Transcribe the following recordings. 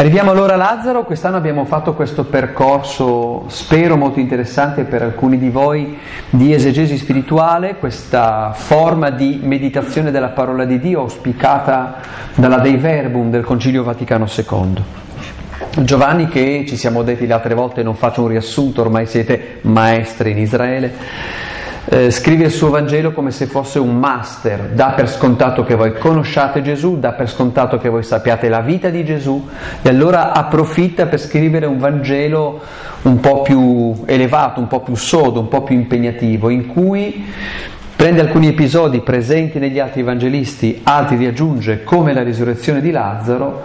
Arriviamo allora a Lazzaro, quest'anno abbiamo fatto questo percorso, spero molto interessante per alcuni di voi, di esegesi spirituale, questa forma di meditazione della parola di Dio auspicata dalla Dei Verbum del Concilio Vaticano II. Giovanni che ci siamo detti le altre volte, non faccio un riassunto, ormai siete maestri in Israele, eh, scrive il suo Vangelo come se fosse un master, dà per scontato che voi conosciate Gesù, dà per scontato che voi sappiate la vita di Gesù e allora approfitta per scrivere un Vangelo un po' più elevato, un po' più sodo, un po' più impegnativo, in cui prende alcuni episodi presenti negli altri evangelisti, altri li aggiunge come la risurrezione di Lazzaro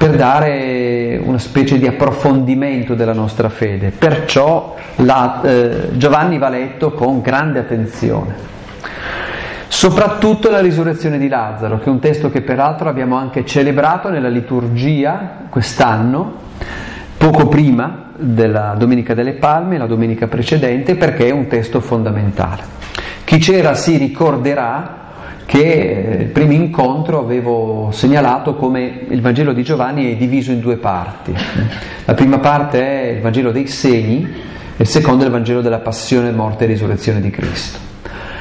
per dare una specie di approfondimento della nostra fede. Perciò la, eh, Giovanni va letto con grande attenzione. Soprattutto la risurrezione di Lazzaro, che è un testo che peraltro abbiamo anche celebrato nella liturgia quest'anno, poco prima della Domenica delle Palme, la domenica precedente, perché è un testo fondamentale. Chi c'era si ricorderà che il primo incontro avevo segnalato come il Vangelo di Giovanni è diviso in due parti. La prima parte è il Vangelo dei segni e il secondo è il Vangelo della passione, morte e risurrezione di Cristo.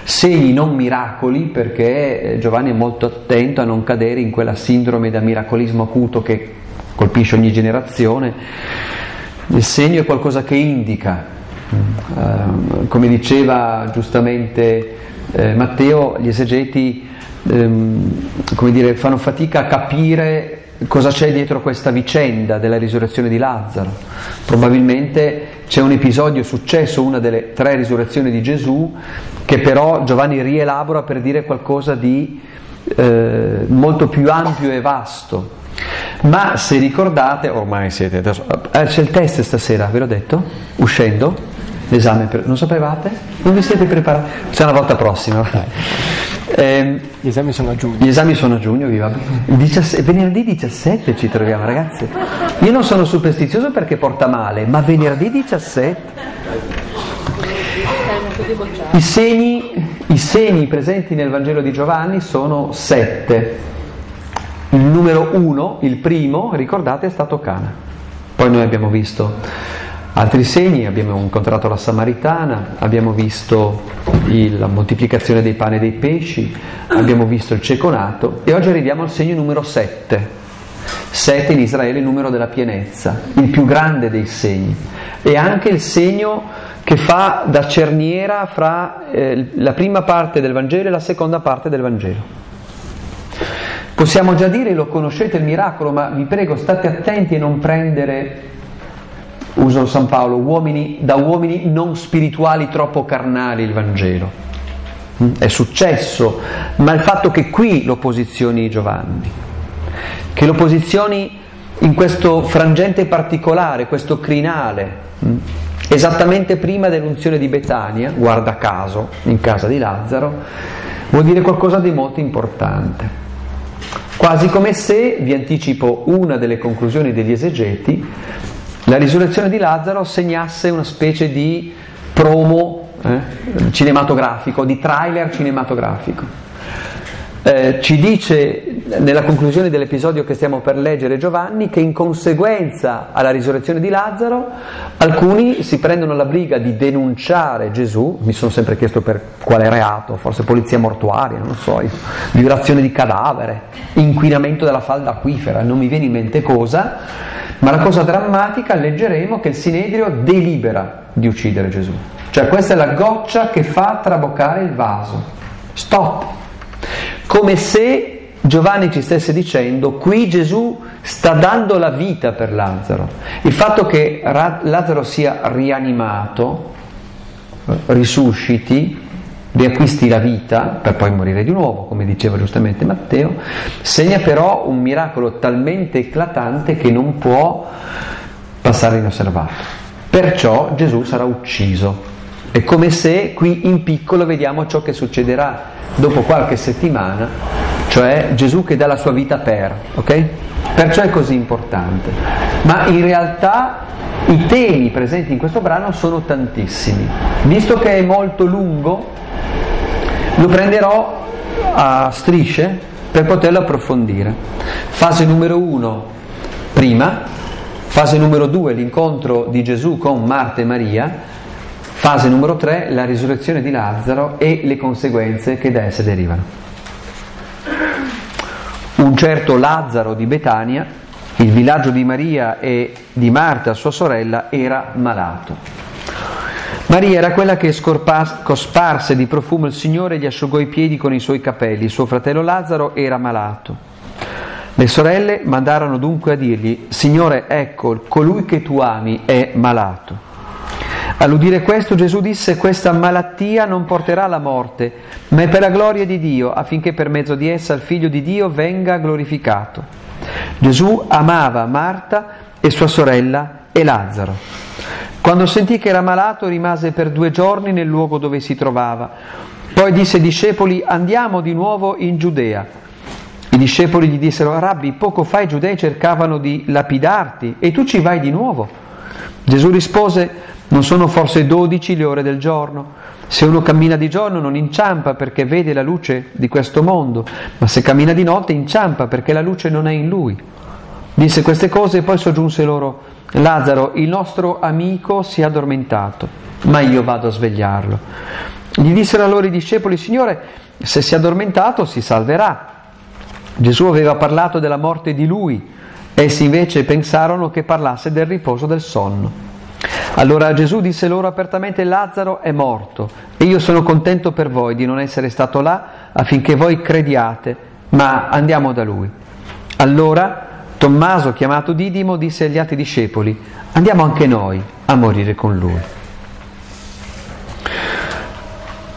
Segni non miracoli perché Giovanni è molto attento a non cadere in quella sindrome da miracolismo acuto che colpisce ogni generazione. Il segno è qualcosa che indica, uh, come diceva giustamente eh, Matteo, gli esegeti ehm, dire, fanno fatica a capire cosa c'è dietro questa vicenda della risurrezione di Lazzaro. Probabilmente c'è un episodio successo, una delle tre risurrezioni di Gesù, che però Giovanni rielabora per dire qualcosa di eh, molto più ampio e vasto. Ma se ricordate, ormai siete adesso, eh, c'è il test stasera, ve l'ho detto? Uscendo? L'esame, per... non sapevate? Non vi siete preparati? C'è una volta prossima. Eh, gli esami sono a giugno. Gli esami sono a giugno, viva. 17, venerdì 17 ci troviamo, ragazzi. Io non sono superstizioso perché porta male, ma venerdì 17. I segni, I segni presenti nel Vangelo di Giovanni sono sette. Il numero uno, il primo, ricordate, è stato Cana. Poi noi abbiamo visto Altri segni, abbiamo incontrato la Samaritana, abbiamo visto il, la moltiplicazione dei pani e dei pesci, abbiamo visto il ceconato e oggi arriviamo al segno numero 7. 7 in Israele è il numero della pienezza, il più grande dei segni. E anche il segno che fa da cerniera fra eh, la prima parte del Vangelo e la seconda parte del Vangelo. Possiamo già dire, lo conoscete il miracolo, ma vi prego state attenti a non prendere uso San Paolo, uomini, da uomini non spirituali troppo carnali il Vangelo. Mm? È successo, ma il fatto che qui lo posizioni Giovanni, che lo posizioni in questo frangente particolare, questo crinale, mm? esattamente prima dell'unzione di Betania, guarda caso, in casa di Lazzaro, vuol dire qualcosa di molto importante. Quasi come se, vi anticipo una delle conclusioni degli esegeti, la risurrezione di Lazzaro segnasse una specie di promo eh, cinematografico, di trailer cinematografico. Eh, ci dice nella conclusione dell'episodio che stiamo per leggere Giovanni che in conseguenza alla risurrezione di Lazzaro alcuni si prendono la briga di denunciare Gesù, mi sono sempre chiesto per quale reato, forse polizia mortuaria, non so, violazione di cadavere, inquinamento della falda acquifera, non mi viene in mente cosa, ma la cosa drammatica, leggeremo che il Sinedrio delibera di uccidere Gesù. Cioè questa è la goccia che fa traboccare il vaso. Stop. Come se Giovanni ci stesse dicendo, qui Gesù sta dando la vita per Lazzaro. Il fatto che Lazzaro sia rianimato, risusciti, riacquisti la vita per poi morire di nuovo, come diceva giustamente Matteo, segna però un miracolo talmente eclatante che non può passare inosservato. Perciò Gesù sarà ucciso. È come se qui in piccolo vediamo ciò che succederà dopo qualche settimana, cioè Gesù che dà la sua vita per, ok? Perciò è così importante. Ma in realtà i temi presenti in questo brano sono tantissimi. Visto che è molto lungo, lo prenderò a strisce per poterlo approfondire. Fase numero uno, prima, fase numero due l'incontro di Gesù con Marta e Maria, fase numero tre la risurrezione di Lazzaro e le conseguenze che da esse derivano. Un certo Lazzaro di Betania, il villaggio di Maria e di Marta, sua sorella, era malato. Maria era quella che cosparse di profumo il Signore e gli asciugò i piedi con i suoi capelli. Suo fratello Lazzaro era malato. Le sorelle mandarono dunque a dirgli, Signore, ecco, colui che tu ami è malato. All'udire questo Gesù disse, questa malattia non porterà alla morte, ma è per la gloria di Dio, affinché per mezzo di essa il figlio di Dio venga glorificato. Gesù amava Marta e sua sorella e Lazzaro. Quando sentì che era malato rimase per due giorni nel luogo dove si trovava. Poi disse ai discepoli andiamo di nuovo in Giudea. I discepoli gli dissero Rabbi, poco fa i giudei cercavano di lapidarti e tu ci vai di nuovo. Gesù rispose non sono forse dodici le ore del giorno? Se uno cammina di giorno non inciampa perché vede la luce di questo mondo, ma se cammina di notte inciampa perché la luce non è in lui. Disse queste cose e poi soggiunse loro Lazzaro, il nostro amico, si è addormentato, ma io vado a svegliarlo. Gli dissero allora i discepoli, Signore, se si è addormentato si salverà. Gesù aveva parlato della morte di lui, essi invece pensarono che parlasse del riposo del sonno. Allora Gesù disse loro apertamente, Lazzaro è morto e io sono contento per voi di non essere stato là affinché voi crediate, ma andiamo da lui. Allora Tommaso, chiamato Didimo, disse agli altri discepoli, andiamo anche noi a morire con lui.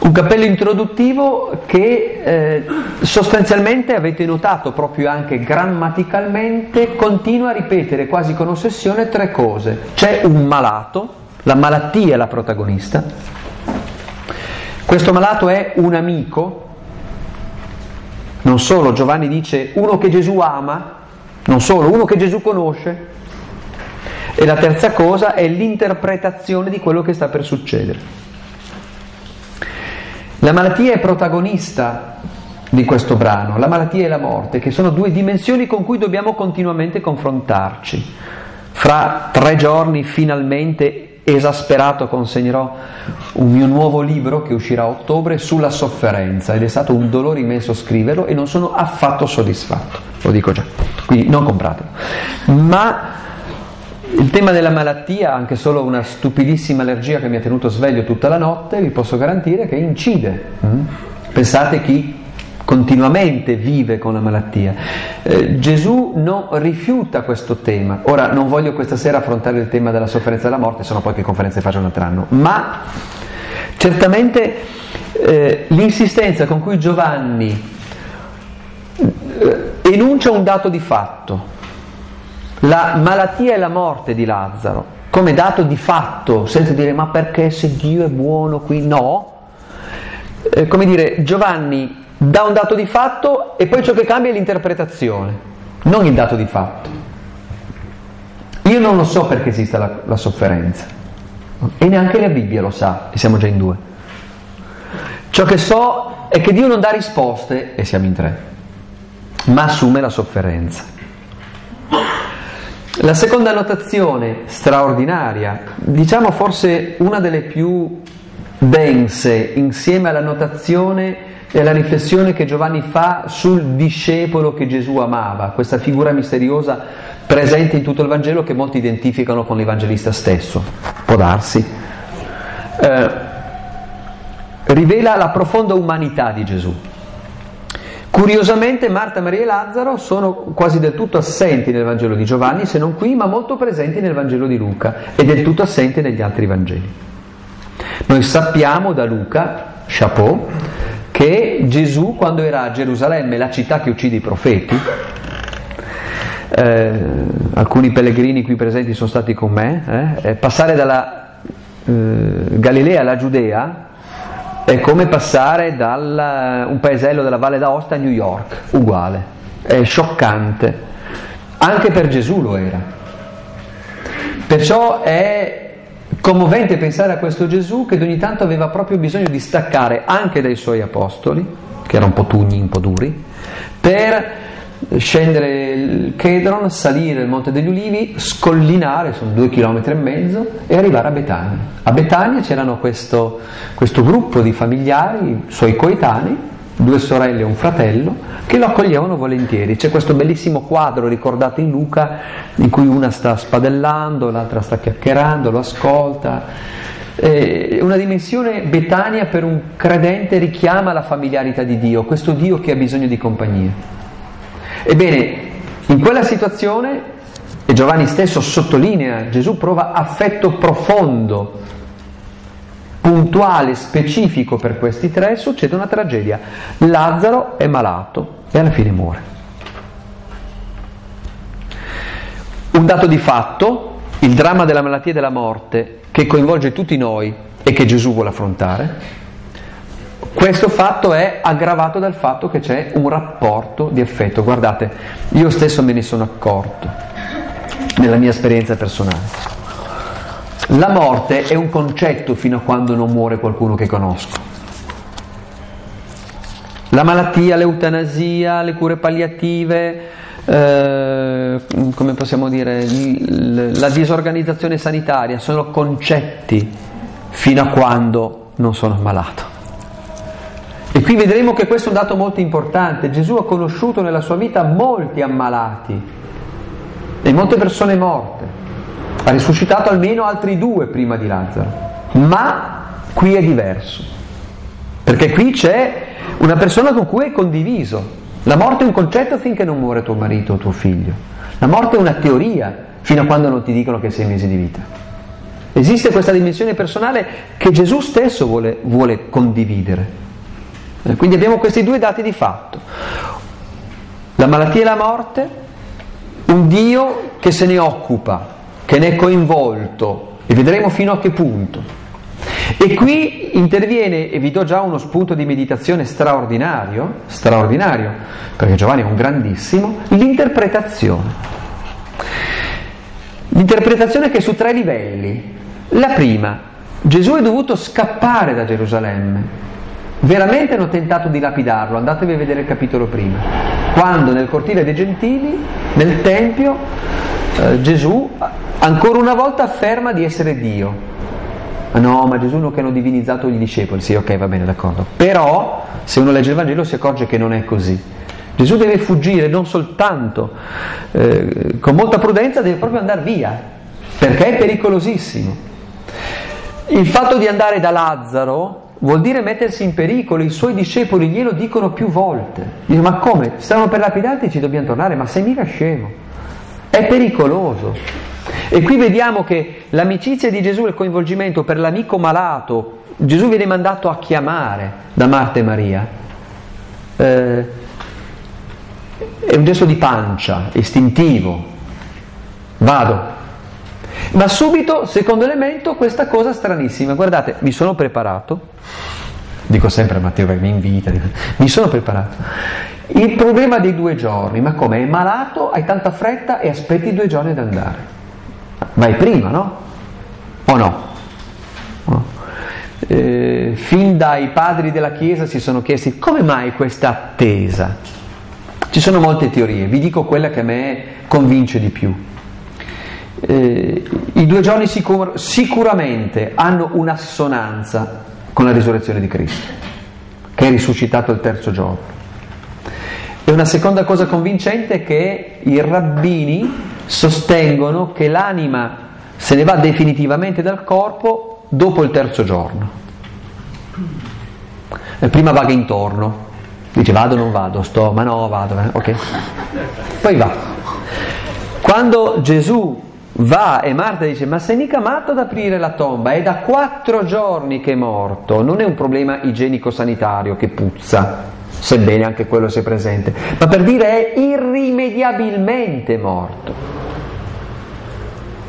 Un cappello introduttivo che eh, sostanzialmente avete notato proprio anche grammaticalmente continua a ripetere quasi con ossessione tre cose. C'è un malato, la malattia è la protagonista, questo malato è un amico, non solo Giovanni dice uno che Gesù ama, non solo, uno che Gesù conosce. E la terza cosa è l'interpretazione di quello che sta per succedere. La malattia è protagonista di questo brano, la malattia e la morte, che sono due dimensioni con cui dobbiamo continuamente confrontarci. Fra tre giorni finalmente esasperato consegnerò un mio nuovo libro che uscirà a ottobre sulla sofferenza ed è stato un dolore immenso scriverlo e non sono affatto soddisfatto, lo dico già, quindi non compratelo. Ma il tema della malattia, anche solo una stupidissima allergia che mi ha tenuto sveglio tutta la notte, vi posso garantire che incide. Mm? Pensate chi continuamente vive con la malattia. Eh, Gesù non rifiuta questo tema. Ora non voglio questa sera affrontare il tema della sofferenza della morte, sono poi che conferenze faccio un altro anno, ma certamente eh, l'insistenza con cui Giovanni eh, enuncia un dato di fatto, la malattia e la morte di Lazzaro, come dato di fatto, senza dire ma perché se Dio è buono qui? No. Eh, come dire, Giovanni dà un dato di fatto e poi ciò che cambia è l'interpretazione, non il dato di fatto. Io non lo so perché esista la, la sofferenza e neanche la Bibbia lo sa e siamo già in due. Ciò che so è che Dio non dà risposte e siamo in tre, ma assume la sofferenza. La seconda notazione straordinaria, diciamo forse una delle più dense insieme alla notazione è la riflessione che Giovanni fa sul discepolo che Gesù amava, questa figura misteriosa presente in tutto il Vangelo che molti identificano con l'Evangelista stesso, può darsi. Eh, rivela la profonda umanità di Gesù. Curiosamente Marta, Maria e Lazzaro sono quasi del tutto assenti nel Vangelo di Giovanni, se non qui, ma molto presenti nel Vangelo di Luca e del tutto assenti negli altri Vangeli. Noi sappiamo da Luca, chapeau, che Gesù quando era a Gerusalemme, la città che uccide i profeti, eh, alcuni pellegrini qui presenti sono stati con me, eh, passare dalla eh, Galilea alla Giudea è come passare da un paesello della Valle d'Aosta a New York, uguale, è scioccante, anche per Gesù lo era. Perciò è Commovente pensare a questo Gesù che ogni tanto aveva proprio bisogno di staccare anche dai suoi apostoli, che erano un po' tugni, un po' duri, per scendere il Chedron, salire il Monte degli Ulivi, scollinare, sono due chilometri e mezzo, e arrivare a Betania. A Betania c'erano questo, questo gruppo di familiari, suoi coetanei, due sorelle e un fratello, che lo accoglievano volentieri. C'è questo bellissimo quadro ricordato in Luca in cui una sta spadellando, l'altra sta chiacchierando, lo ascolta. Eh, una dimensione Betania per un credente richiama la familiarità di Dio, questo Dio che ha bisogno di compagnia. Ebbene, in quella situazione, e Giovanni stesso sottolinea, Gesù prova affetto profondo puntuale, specifico per questi tre, succede una tragedia. Lazzaro è malato e alla fine muore. Un dato di fatto, il dramma della malattia e della morte che coinvolge tutti noi e che Gesù vuole affrontare, questo fatto è aggravato dal fatto che c'è un rapporto di affetto. Guardate, io stesso me ne sono accorto nella mia esperienza personale. La morte è un concetto fino a quando non muore qualcuno che conosco. La malattia, l'eutanasia, le cure palliative, eh, come possiamo dire, la disorganizzazione sanitaria sono concetti fino a quando non sono ammalato. E qui vedremo che questo è un dato molto importante. Gesù ha conosciuto nella sua vita molti ammalati e molte persone morte. Ha risuscitato almeno altri due prima di Lazzaro, ma qui è diverso, perché qui c'è una persona con cui è condiviso. La morte è un concetto finché non muore tuo marito o tuo figlio. La morte è una teoria fino a quando non ti dicono che sei mesi di vita. Esiste questa dimensione personale che Gesù stesso vuole, vuole condividere. Eh, quindi abbiamo questi due dati di fatto. La malattia e la morte, un Dio che se ne occupa, che ne è coinvolto e vedremo fino a che punto. E qui interviene, e vi do già uno spunto di meditazione straordinario, straordinario, perché Giovanni è un grandissimo, l'interpretazione. L'interpretazione che è su tre livelli. La prima, Gesù è dovuto scappare da Gerusalemme. Veramente hanno tentato di lapidarlo, andatevi a vedere il capitolo prima. Quando nel cortile dei gentili, nel Tempio, eh, Gesù ancora una volta afferma di essere Dio. No, ma Gesù non che hanno divinizzato gli discepoli. Sì, ok, va bene, d'accordo. Però, se uno legge il Vangelo si accorge che non è così. Gesù deve fuggire non soltanto eh, con molta prudenza, deve proprio andare via, perché è pericolosissimo. Il fatto di andare da Lazzaro vuol dire mettersi in pericolo, i suoi discepoli glielo dicono più volte. Dicono, ma come? Stavano per lapidarti, ci dobbiamo tornare, ma sei mica scemo. È pericoloso. E qui vediamo che l'amicizia di Gesù e il coinvolgimento per l'amico malato, Gesù viene mandato a chiamare da Marta e Maria, eh, è un gesto di pancia, istintivo, vado. Ma subito, secondo elemento, questa cosa stranissima, guardate, mi sono preparato, dico sempre a Matteo che mi invita, mi sono preparato. Il problema dei due giorni, ma come? È malato, hai tanta fretta e aspetti due giorni ad andare vai prima, no? O no? no? Eh, fin dai padri della Chiesa si sono chiesti come mai questa attesa? Ci sono molte teorie, vi dico quella che a me convince di più. Eh, I due giorni sicur- sicuramente hanno un'assonanza con la risurrezione di Cristo, che è risuscitato il terzo giorno. E una seconda cosa convincente è che i rabbini sostengono che l'anima se ne va definitivamente dal corpo dopo il terzo giorno. E prima vaga intorno, dice vado o non vado, sto, ma no, vado, eh? ok. Poi va. Quando Gesù va e Marta dice ma sei mica matto ad aprire la tomba, è da quattro giorni che è morto, non è un problema igienico-sanitario che puzza, sebbene anche quello sia presente, ma per dire è irrimediabilmente morto.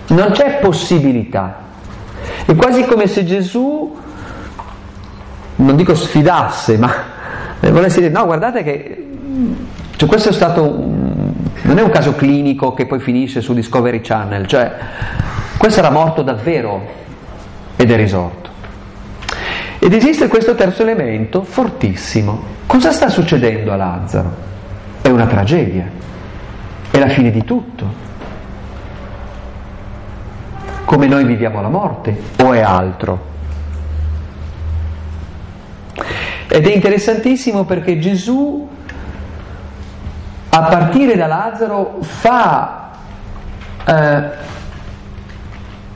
Non c'è possibilità. È quasi come se Gesù, non dico sfidasse, ma volesse dire, no, guardate che cioè, questo è stato, un, non è un caso clinico che poi finisce su Discovery Channel, cioè questo era morto davvero ed è risorto. Ed esiste questo terzo elemento fortissimo. Cosa sta succedendo a Lazzaro? è una tragedia, è la fine di tutto. Come noi viviamo la morte o è altro? Ed è interessantissimo perché Gesù, a partire da Lazzaro, fa, eh,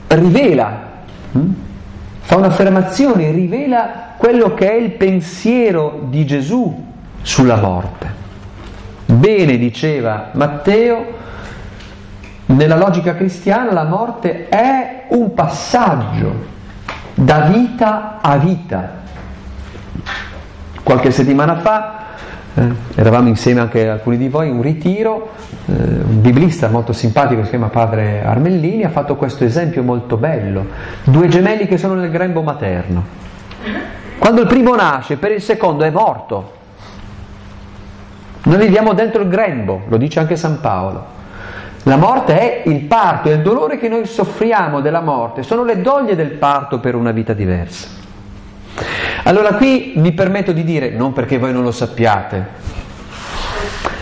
rivela, hm? fa un'affermazione, rivela quello che è il pensiero di Gesù sulla morte. Bene diceva Matteo, nella logica cristiana la morte è un passaggio da vita a vita. Qualche settimana fa eh, eravamo insieme anche alcuni di voi un ritiro, eh, un biblista molto simpatico si chiama padre Armellini ha fatto questo esempio molto bello, due gemelli che sono nel grembo materno. Quando il primo nasce, per il secondo è morto. Noi viviamo dentro il grembo, lo dice anche San Paolo. La morte è il parto, è il dolore che noi soffriamo della morte, sono le doglie del parto per una vita diversa. Allora qui mi permetto di dire, non perché voi non lo sappiate,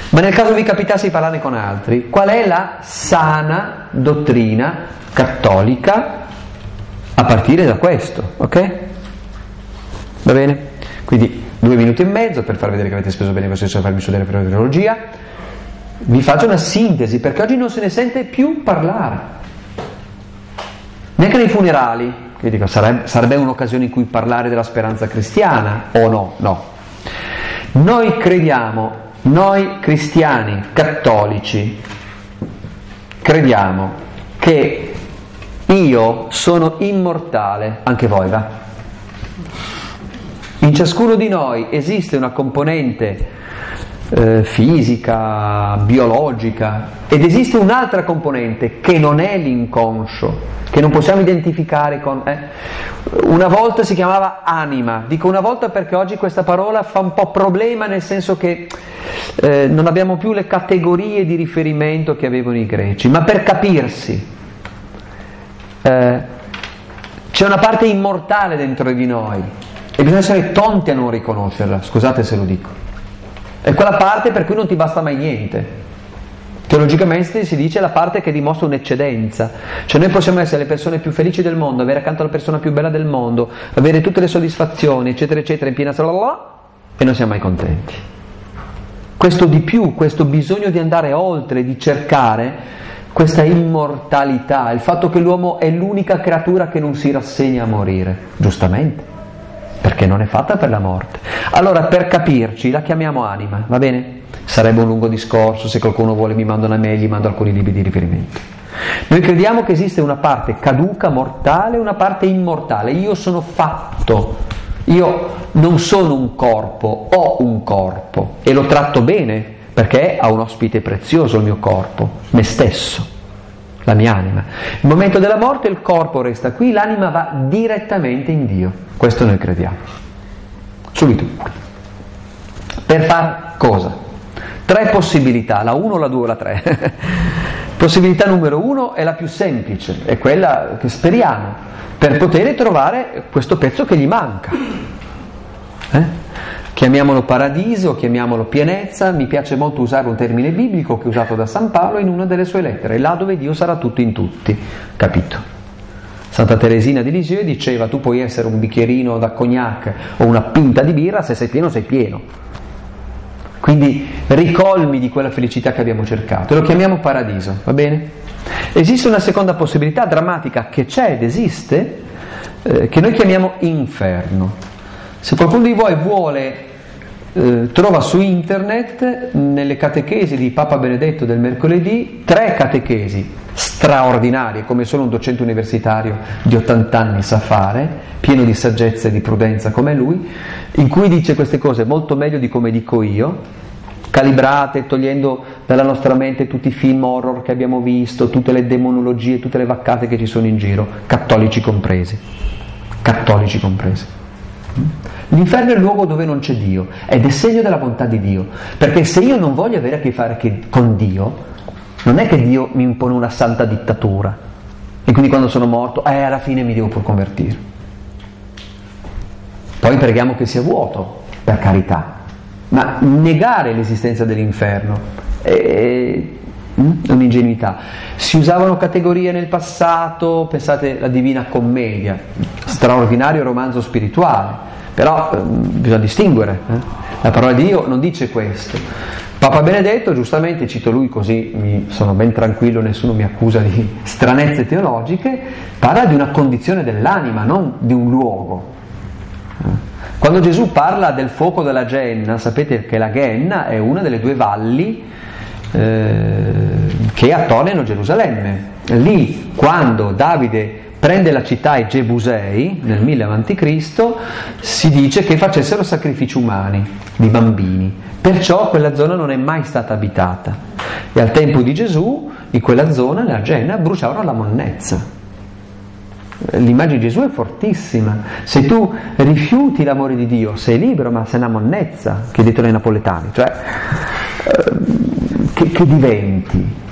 ma nel caso vi capitasse di parlarne con altri, qual è la sana dottrina cattolica a partire da questo, ok? Va bene? Quindi due minuti e mezzo per far vedere che avete speso bene questo farmi studiare per la teologia. Vi faccio una sintesi perché oggi non se ne sente più parlare. Neanche nei funerali, io dico, sarebbe, sarebbe un'occasione in cui parlare della speranza cristiana o no? No. Noi crediamo, noi cristiani cattolici, crediamo che io sono immortale, anche voi va? In ciascuno di noi esiste una componente eh, fisica, biologica, ed esiste un'altra componente che non è l'inconscio, che non possiamo identificare con... Eh. Una volta si chiamava anima, dico una volta perché oggi questa parola fa un po' problema nel senso che eh, non abbiamo più le categorie di riferimento che avevano i greci, ma per capirsi. Eh, c'è una parte immortale dentro di noi e bisogna essere tonti a non riconoscerla, scusate se lo dico. È quella parte per cui non ti basta mai niente. Teologicamente si dice la parte che dimostra un'eccedenza, cioè noi possiamo essere le persone più felici del mondo, avere accanto la persona più bella del mondo, avere tutte le soddisfazioni, eccetera, eccetera, in piena sala e non siamo mai contenti. Questo di più, questo bisogno di andare oltre, di cercare questa immortalità, il fatto che l'uomo è l'unica creatura che non si rassegna a morire, giustamente perché non è fatta per la morte. Allora, per capirci, la chiamiamo anima, va bene? Sarebbe un lungo discorso, se qualcuno vuole mi manda una mail, gli mando alcuni libri di riferimento. Noi crediamo che esiste una parte caduca, mortale, e una parte immortale. Io sono fatto, io non sono un corpo, ho un corpo e lo tratto bene perché ha un ospite prezioso il mio corpo, me stesso la mia anima. Il momento della morte il corpo resta qui, l'anima va direttamente in Dio. Questo noi crediamo. Subito. Per far cosa? Tre possibilità, la 1, la 2 o la 3. Possibilità numero uno è la più semplice, è quella che speriamo, per poter trovare questo pezzo che gli manca. Eh? Chiamiamolo paradiso, chiamiamolo pienezza, mi piace molto usare un termine biblico che è usato da San Paolo in una delle sue lettere, là dove Dio sarà tutto in tutti, capito? Santa Teresina di Lisieux diceva tu puoi essere un bicchierino da cognac o una pinta di birra, se sei pieno sei pieno. Quindi ricolmi di quella felicità che abbiamo cercato lo chiamiamo paradiso, va bene? Esiste una seconda possibilità drammatica che c'è ed esiste, eh, che noi chiamiamo inferno. Se qualcuno di voi vuole, eh, trova su internet nelle catechesi di Papa Benedetto del mercoledì tre catechesi straordinarie, come solo un docente universitario di 80 anni sa fare, pieno di saggezza e di prudenza come lui, in cui dice queste cose molto meglio di come dico io, calibrate, togliendo dalla nostra mente tutti i film horror che abbiamo visto, tutte le demonologie, tutte le vaccate che ci sono in giro, cattolici compresi. Cattolici compresi. L'inferno è il luogo dove non c'è Dio ed è segno della bontà di Dio, perché se io non voglio avere a che fare con Dio, non è che Dio mi impone una santa dittatura e quindi quando sono morto, eh, alla fine mi devo pur convertire. Poi preghiamo che sia vuoto, per carità, ma negare l'esistenza dell'inferno è un'ingenuità. Si usavano categorie nel passato, pensate alla Divina Commedia, straordinario romanzo spirituale, però eh, bisogna distinguere. Eh? La parola di Dio non dice questo. Papa Benedetto, giustamente, cito lui così mi sono ben tranquillo, nessuno mi accusa di stranezze teologiche, parla di una condizione dell'anima, non di un luogo. Quando Gesù parla del fuoco della Genna, sapete che la Genna è una delle due valli eh, che attorniano Gerusalemme. Lì, quando Davide prende la città ai Gebusei nel 1000 a.C., si dice che facessero sacrifici umani di bambini. Perciò quella zona non è mai stata abitata. E al tempo di Gesù, in quella zona, nella Genna, bruciavano la monnezza. L'immagine di Gesù è fortissima. Se tu rifiuti l'amore di Dio, sei libero, ma sei una monnezza, che dicono i napoletani, cioè ehm, che, che diventi.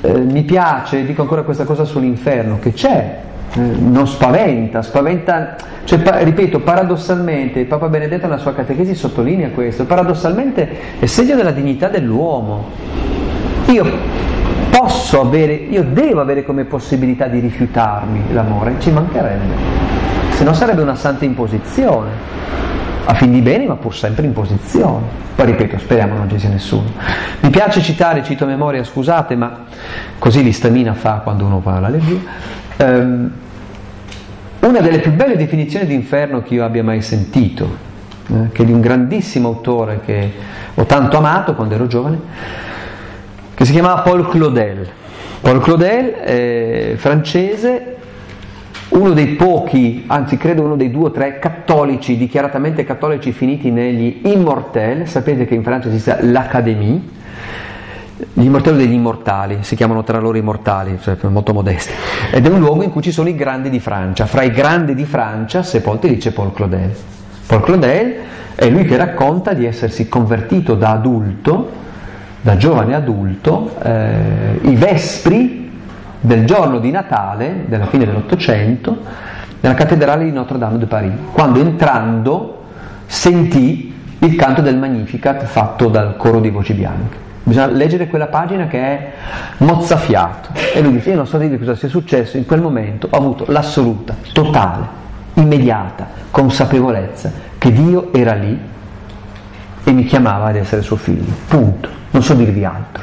Eh, mi piace, dico ancora questa cosa sull'inferno, che c'è, eh, non spaventa, spaventa, cioè, pa- ripeto, paradossalmente, Papa Benedetto nella sua catechesi sottolinea questo, paradossalmente è segno della dignità dell'uomo. Io posso avere, io devo avere come possibilità di rifiutarmi l'amore, ci mancherebbe, se no sarebbe una santa imposizione, a fin di bene ma pur sempre imposizione. Poi ripeto, speriamo non ci sia nessuno. Mi piace citare, cito a memoria, scusate, ma così l'istamina fa quando uno fa la legge. Um, una delle più belle definizioni di inferno che io abbia mai sentito, eh, che è di un grandissimo autore che ho tanto amato quando ero giovane, che si chiamava Paul Claudel. Paul Claudel, è francese, uno dei pochi, anzi credo uno dei due o tre cattolici, dichiaratamente cattolici finiti negli Immortels, sapete che in Francia esiste l'Académie, gli immortali degli immortali, si chiamano tra loro immortali, cioè molto modesti, ed è un luogo in cui ci sono i grandi di Francia, fra i grandi di Francia sepolti lì c'è Paul Claudel. Paul Claudel è lui che racconta di essersi convertito da adulto da giovane adulto eh, i vespri del giorno di Natale, della fine dell'Ottocento, nella cattedrale di Notre-Dame de Paris, quando entrando sentì il canto del Magnificat fatto dal coro di voci bianche. Bisogna leggere quella pagina che è mozzafiato. E lui dice, io non so dire cosa sia successo, in quel momento ho avuto l'assoluta, totale, immediata consapevolezza che Dio era lì e mi chiamava ad essere suo figlio. Punto non so dirvi altro.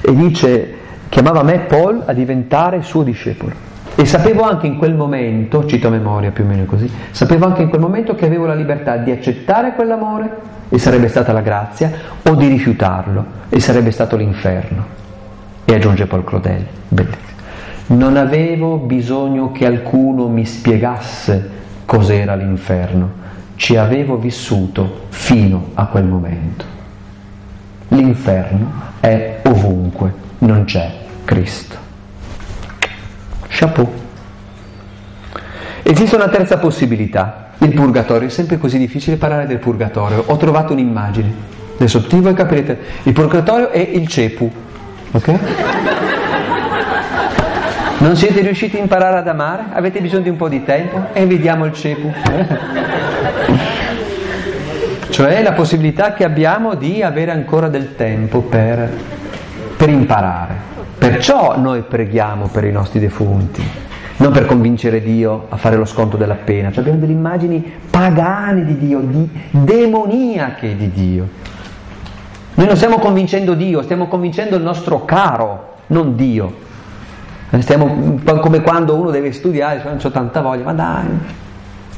E dice, chiamava me Paul a diventare suo discepolo. E sapevo anche in quel momento, cito a memoria più o meno così, sapevo anche in quel momento che avevo la libertà di accettare quell'amore e sarebbe stata la grazia, o di rifiutarlo e sarebbe stato l'inferno. E aggiunge Paul Claudel, bellissimo. Non avevo bisogno che qualcuno mi spiegasse cos'era l'inferno, ci avevo vissuto fino a quel momento. L'inferno è ovunque, non c'è Cristo. Chapeau. Esiste una terza possibilità, il purgatorio. È sempre così difficile parlare del purgatorio. Ho trovato un'immagine. Adesso tutti voi capirete. Il purgatorio è il cepu. Ok? Non siete riusciti a imparare ad amare? Avete bisogno di un po' di tempo? E vediamo il cepu cioè la possibilità che abbiamo di avere ancora del tempo per, per imparare. Perciò noi preghiamo per i nostri defunti, non per convincere Dio a fare lo sconto della pena, cioè abbiamo delle immagini pagane di Dio, di, demoniache di Dio. Noi non stiamo convincendo Dio, stiamo convincendo il nostro caro, non Dio. Stiamo come quando uno deve studiare, cioè non ho tanta voglia, ma dai,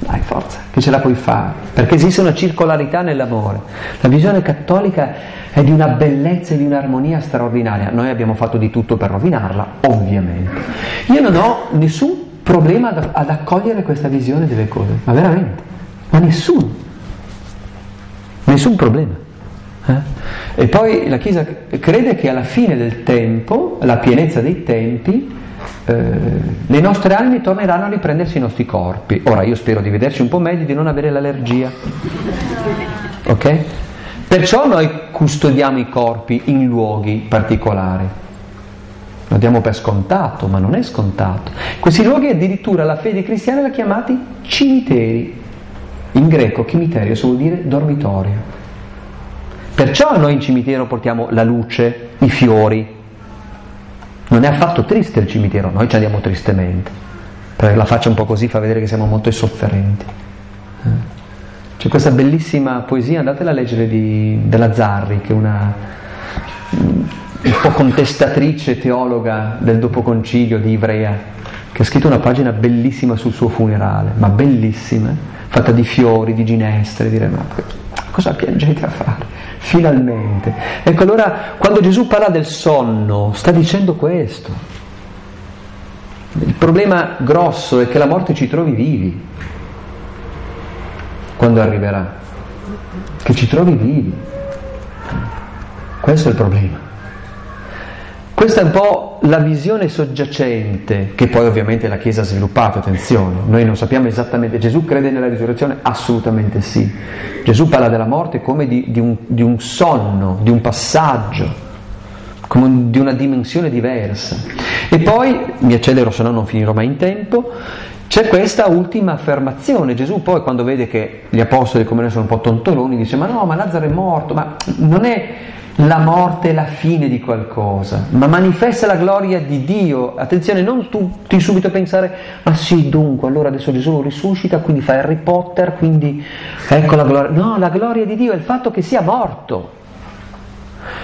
dai, forza, che ce la puoi fare, perché esiste una circolarità nell'amore. La visione cattolica è di una bellezza e di un'armonia straordinaria. Noi abbiamo fatto di tutto per rovinarla, ovviamente. Io non ho nessun problema ad, ad accogliere questa visione delle cose, ma veramente, ma nessuno. Nessun problema. Eh? E poi la Chiesa crede che alla fine del tempo, la pienezza dei tempi, eh, le nostre anime torneranno a riprendersi i nostri corpi. Ora io spero di vederci un po' meglio, di non avere l'allergia. Ok? Perciò noi custodiamo i corpi in luoghi particolari. Lo diamo per scontato, ma non è scontato. Questi luoghi addirittura la fede cristiana li ha chiamati cimiteri. In greco chimiterio vuol dire dormitorio. Perciò noi in cimitero portiamo la luce, i fiori. Non è affatto triste il cimitero, noi ci andiamo tristemente. Perché la faccia un po' così fa vedere che siamo molto sofferenti. Eh? C'è questa bellissima poesia, andatela a leggere di, della Zarri, che è una un po' contestatrice teologa del dopoconcilio di Ivrea, che ha scritto una pagina bellissima sul suo funerale, ma bellissima, fatta di fiori, di ginestre, dire ma cosa piangete a fare? Finalmente. Ecco allora quando Gesù parla del sonno sta dicendo questo. Il problema grosso è che la morte ci trovi vivi quando arriverà, che ci trovi vivi. Questo è il problema. Questa è un po' la visione soggiacente che poi ovviamente la Chiesa ha sviluppato, attenzione, noi non sappiamo esattamente, Gesù crede nella risurrezione? Assolutamente sì. Gesù parla della morte come di, di, un, di un, sonno, di un passaggio, come di una dimensione diversa. E poi, mi accelero se no non finirò mai in tempo, c'è questa ultima affermazione. Gesù poi quando vede che gli apostoli come noi sono un po' tontoloni dice ma no, ma Lazzaro è morto, ma non è la morte è la fine di qualcosa, ma manifesta la gloria di Dio. Attenzione, non tutti subito pensare, ah sì, dunque, allora adesso Gesù risuscita, quindi fa Harry Potter, quindi ecco la gloria. No, la gloria di Dio è il fatto che sia morto.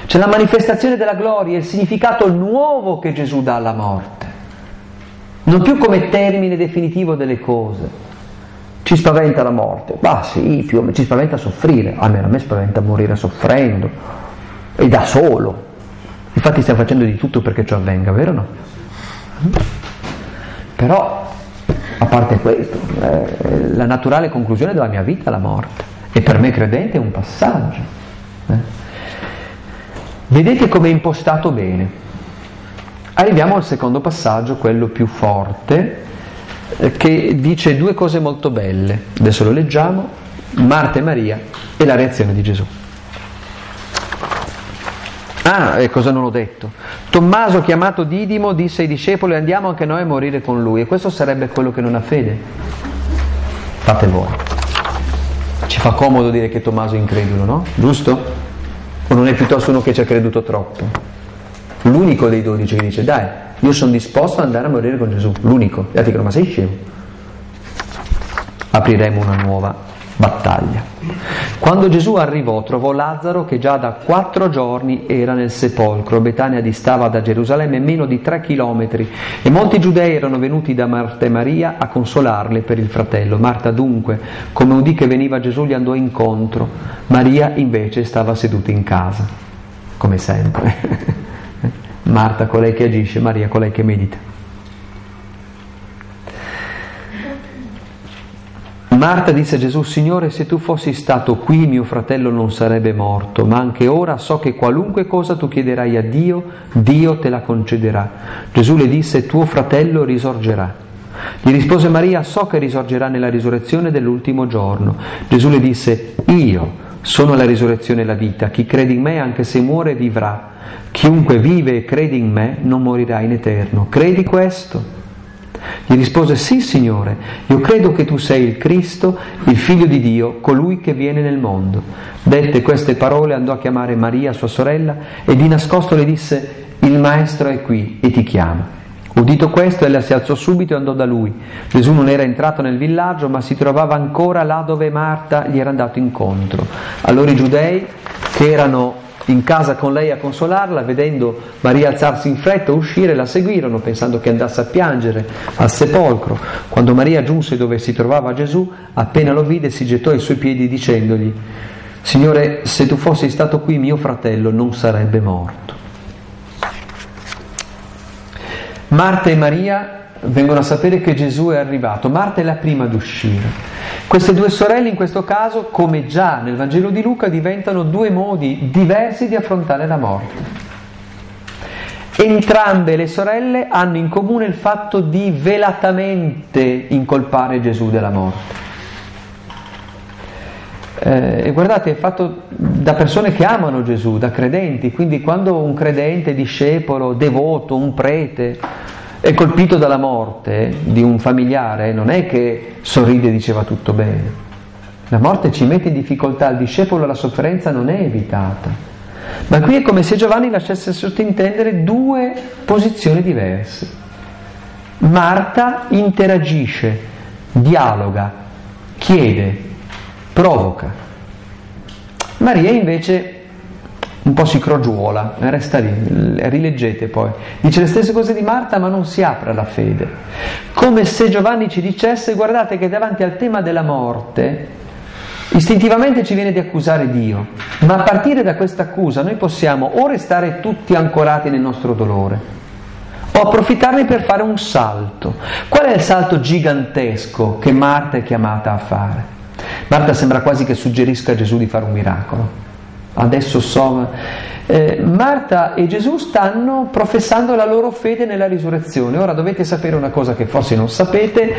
C'è la manifestazione della gloria, il significato nuovo che Gesù dà alla morte. Non più come termine definitivo delle cose. Ci spaventa la morte? Bah sì, più, ci spaventa soffrire, almeno a me spaventa morire soffrendo e da solo. Infatti stiamo facendo di tutto perché ciò avvenga, vero o no? Però, a parte questo, eh, la naturale conclusione della mia vita è la morte. E per me credente è un passaggio. Eh? Vedete come è impostato bene. Arriviamo al secondo passaggio, quello più forte, eh, che dice due cose molto belle. Adesso lo leggiamo, Marta e Maria e la reazione di Gesù. Ah, e cosa non ho detto? Tommaso, chiamato Didimo, disse ai discepoli andiamo anche noi a morire con lui. E questo sarebbe quello che non ha fede. Fate voi. Ci fa comodo dire che Tommaso è incredulo, no? Giusto? O non è piuttosto uno che ci ha creduto troppo? L'unico dei dodici che dice dai, io sono disposto ad andare a morire con Gesù. L'unico. E altri dicono ma sei scemo? Apriremo una nuova battaglia. Quando Gesù arrivò trovò Lazzaro che già da quattro giorni era nel sepolcro. Betania distava da Gerusalemme meno di tre chilometri e molti giudei erano venuti da Marta e Maria a consolarle per il fratello. Marta dunque, come udì che veniva Gesù, gli andò incontro. Maria invece stava seduta in casa, come sempre. Marta colei che agisce, Maria colei che medita. Marta disse a Gesù, Signore, se tu fossi stato qui mio fratello non sarebbe morto, ma anche ora so che qualunque cosa tu chiederai a Dio, Dio te la concederà. Gesù le disse, tuo fratello risorgerà. Gli rispose Maria, so che risorgerà nella risurrezione dell'ultimo giorno. Gesù le disse, io sono la risurrezione e la vita, chi crede in me anche se muore vivrà. Chiunque vive e crede in me non morirà in eterno. Credi questo? Gli rispose, sì Signore, io credo che tu sei il Cristo, il figlio di Dio, colui che viene nel mondo. Dette queste parole andò a chiamare Maria, sua sorella, e di nascosto le disse, il Maestro è qui e ti chiama. Udito questo, ella si alzò subito e andò da lui. Gesù non era entrato nel villaggio, ma si trovava ancora là dove Marta gli era andato incontro. Allora i giudei, che erano in casa con lei a consolarla, vedendo Maria alzarsi in fretta, uscire, la seguirono pensando che andasse a piangere al sepolcro. Quando Maria giunse dove si trovava Gesù, appena lo vide si gettò ai suoi piedi dicendogli, Signore, se tu fossi stato qui mio fratello non sarebbe morto. Marta e Maria vengono a sapere che Gesù è arrivato. Marta è la prima ad uscire. Queste due sorelle in questo caso, come già nel Vangelo di Luca, diventano due modi diversi di affrontare la morte. Entrambe le sorelle hanno in comune il fatto di velatamente incolpare Gesù della morte. Eh, e guardate, è fatto da persone che amano Gesù, da credenti, quindi quando un credente, discepolo, devoto, un prete, è colpito dalla morte di un familiare, non è che sorride e diceva tutto bene. La morte ci mette in difficoltà, il discepolo la sofferenza non è evitata. Ma qui è come se Giovanni lasciasse sottintendere due posizioni diverse. Marta interagisce, dialoga, chiede, provoca. Maria invece un po' si crogiuola, resta lì, rileggete poi. Dice le stesse cose di Marta ma non si apre alla fede. Come se Giovanni ci dicesse guardate che davanti al tema della morte istintivamente ci viene di accusare Dio, ma a partire da questa accusa noi possiamo o restare tutti ancorati nel nostro dolore o approfittarne per fare un salto. Qual è il salto gigantesco che Marta è chiamata a fare? Marta sembra quasi che suggerisca a Gesù di fare un miracolo adesso so. Eh, Marta e Gesù stanno professando la loro fede nella risurrezione. Ora dovete sapere una cosa che forse non sapete,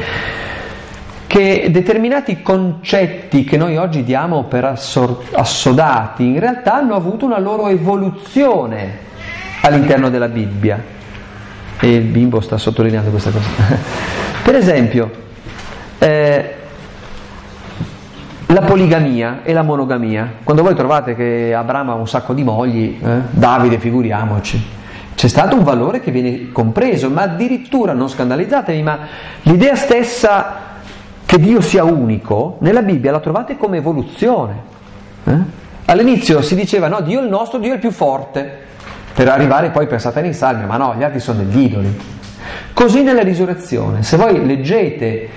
che determinati concetti che noi oggi diamo per assodati in realtà hanno avuto una loro evoluzione all'interno della Bibbia. E il bimbo sta sottolineando questa cosa. per esempio, eh, la poligamia e la monogamia. Quando voi trovate che Abramo ha un sacco di mogli, eh, Davide figuriamoci, c'è stato un valore che viene compreso, ma addirittura, non scandalizzatevi, ma l'idea stessa che Dio sia unico, nella Bibbia la trovate come evoluzione. Eh? All'inizio si diceva no, Dio è il nostro, Dio è il più forte, per arrivare poi pensate in salmi, ma no, gli altri sono degli idoli. Così nella risurrezione, se voi leggete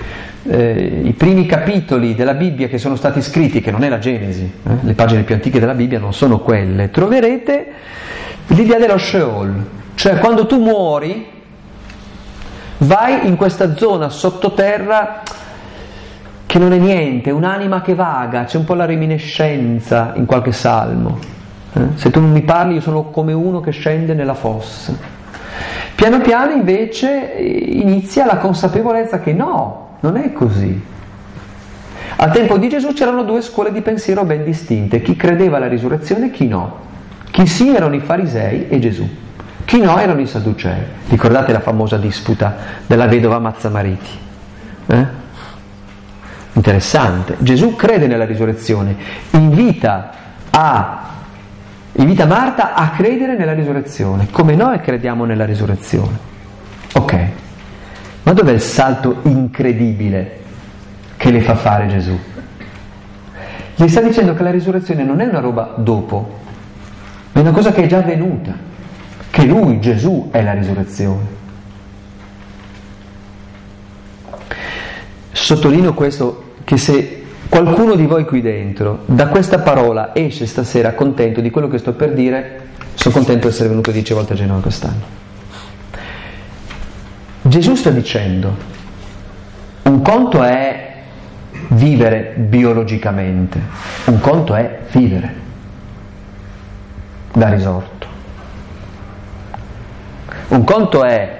eh, i primi capitoli della Bibbia che sono stati scritti, che non è la Genesi, eh, le pagine più antiche della Bibbia non sono quelle, troverete l'idea dello Sheol, cioè quando tu muori vai in questa zona sottoterra che non è niente, un'anima che vaga, c'è un po' la reminiscenza in qualche salmo. Eh? Se tu non mi parli io sono come uno che scende nella fossa. Piano piano invece inizia la consapevolezza che no, non è così. Al tempo di Gesù c'erano due scuole di pensiero ben distinte, chi credeva alla risurrezione e chi no. Chi sì erano i farisei e Gesù, chi no erano i sadducei. Ricordate la famosa disputa della vedova Mazzamariti? Eh? Interessante. Gesù crede nella risurrezione, invita, a, invita Marta a credere nella risurrezione, come noi crediamo nella risurrezione. Ok. Ma dov'è il salto incredibile che le fa fare Gesù? Gli sta dicendo che la risurrezione non è una roba dopo, ma è una cosa che è già avvenuta, che lui, Gesù, è la risurrezione. Sottolineo questo, che se qualcuno di voi qui dentro da questa parola esce stasera contento di quello che sto per dire, sono contento di essere venuto dieci volte a Genova quest'anno. Gesù sta dicendo, un conto è vivere biologicamente, un conto è vivere da risorto. Un conto è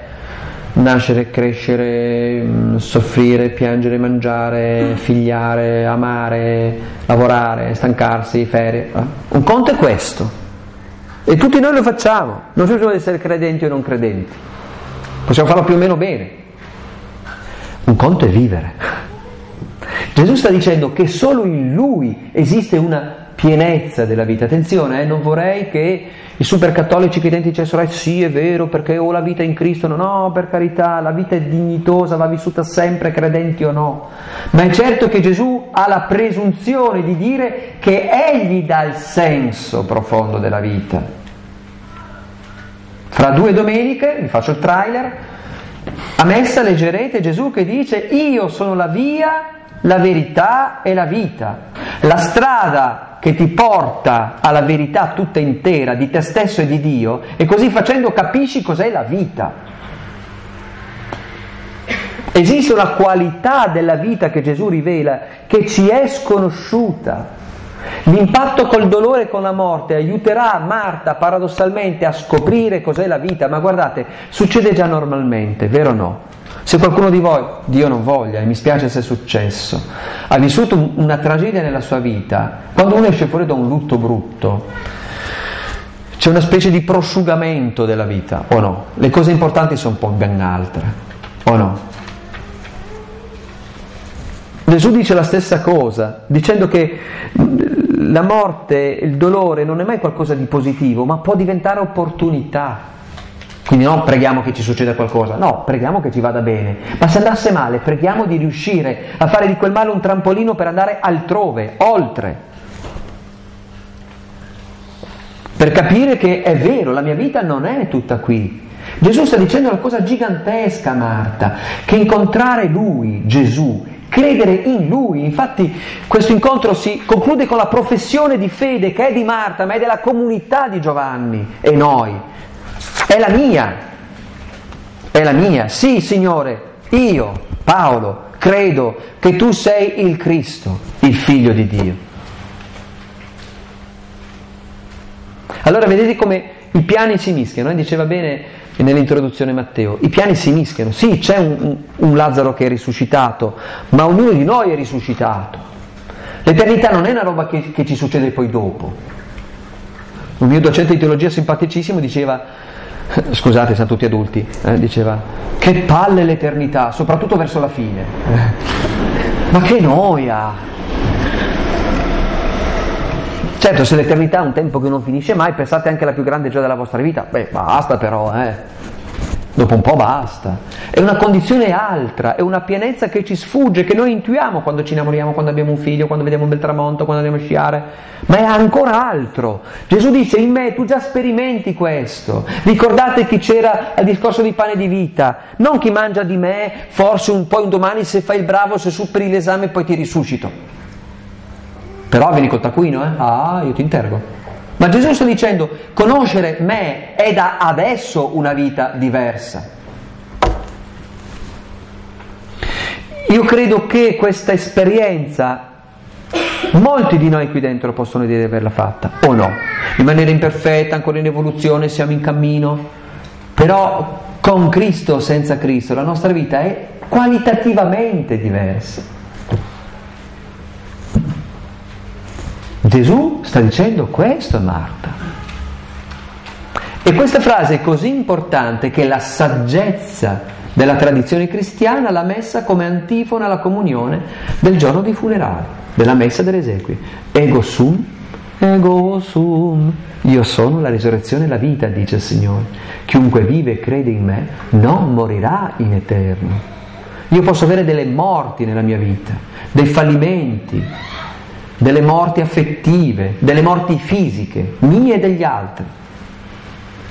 nascere, crescere, mm, soffrire, piangere, mangiare, figliare, amare, lavorare, stancarsi, ferie. Eh? Un conto è questo. E tutti noi lo facciamo, non c'è bisogno essere credenti o non credenti. Possiamo farlo più o meno bene. Un conto è vivere. Gesù sta dicendo che solo in Lui esiste una pienezza della vita. Attenzione, eh, non vorrei che i supercattolici che dicessero, eh sì è vero perché ho la vita in Cristo, no, no, per carità, la vita è dignitosa, va vissuta sempre, credenti o no. Ma è certo che Gesù ha la presunzione di dire che Egli dà il senso profondo della vita. Fra due domeniche, vi faccio il trailer, a messa leggerete Gesù che dice io sono la via, la verità e la vita. La strada che ti porta alla verità tutta intera di te stesso e di Dio e così facendo capisci cos'è la vita. Esiste una qualità della vita che Gesù rivela che ci è sconosciuta. L'impatto col dolore e con la morte aiuterà Marta paradossalmente a scoprire cos'è la vita, ma guardate, succede già normalmente, vero o no? Se qualcuno di voi, Dio non voglia, e mi spiace se è successo, ha vissuto una tragedia nella sua vita, quando uno esce fuori da un lutto brutto, c'è una specie di prosciugamento della vita, o no? Le cose importanti sono un po' ben altre, o no? Gesù dice la stessa cosa, dicendo che la morte, il dolore non è mai qualcosa di positivo, ma può diventare opportunità. Quindi non preghiamo che ci succeda qualcosa, no, preghiamo che ci vada bene. Ma se andasse male, preghiamo di riuscire a fare di quel male un trampolino per andare altrove, oltre. Per capire che è vero, la mia vita non è tutta qui. Gesù sta dicendo una cosa gigantesca, Marta, che incontrare Lui, Gesù, credere in Lui. Infatti questo incontro si conclude con la professione di fede che è di Marta, ma è della comunità di Giovanni e noi. È la mia, è la mia. Sì, Signore, io, Paolo, credo che tu sei il Cristo, il figlio di Dio. Allora vedete come i piani si mischiano, eh? diceva bene nell'introduzione Matteo, i piani si mischiano, sì c'è un, un Lazzaro che è risuscitato, ma ognuno di noi è risuscitato. L'eternità non è una roba che, che ci succede poi dopo. Un mio docente di teologia simpaticissimo diceva, scusate, sono tutti adulti, eh, diceva, che palle l'eternità, soprattutto verso la fine. Ma che noia! Certo, se l'eternità è un tempo che non finisce mai, pensate anche alla più grande gioia della vostra vita. Beh, basta però, eh. Dopo un po' basta. È una condizione altra, è una pienezza che ci sfugge, che noi intuiamo quando ci innamoriamo, quando abbiamo un figlio, quando vediamo un bel tramonto, quando andiamo a sciare. Ma è ancora altro. Gesù dice in me tu già sperimenti questo. Ricordate chi c'era al discorso di pane di vita. Non chi mangia di me, forse un po' un domani se fai il bravo, se superi l'esame poi ti risuscito. Però vieni col taccuino, eh? Ah, io ti interrogo. Ma Gesù sta dicendo, conoscere me è da adesso una vita diversa. Io credo che questa esperienza molti di noi qui dentro possono dire di averla fatta, o no, in maniera imperfetta, ancora in evoluzione, siamo in cammino, però con Cristo o senza Cristo la nostra vita è qualitativamente diversa. Gesù sta dicendo questo a Marta. E questa frase è così importante che la saggezza della tradizione cristiana l'ha messa come antifona alla comunione del giorno di funerale, della messa delle esequie. Ego sum, ego sum. Io sono la risurrezione e la vita, dice il Signore. Chiunque vive e crede in me non morirà in eterno. Io posso avere delle morti nella mia vita, dei fallimenti, delle morti affettive, delle morti fisiche, mie e degli altri.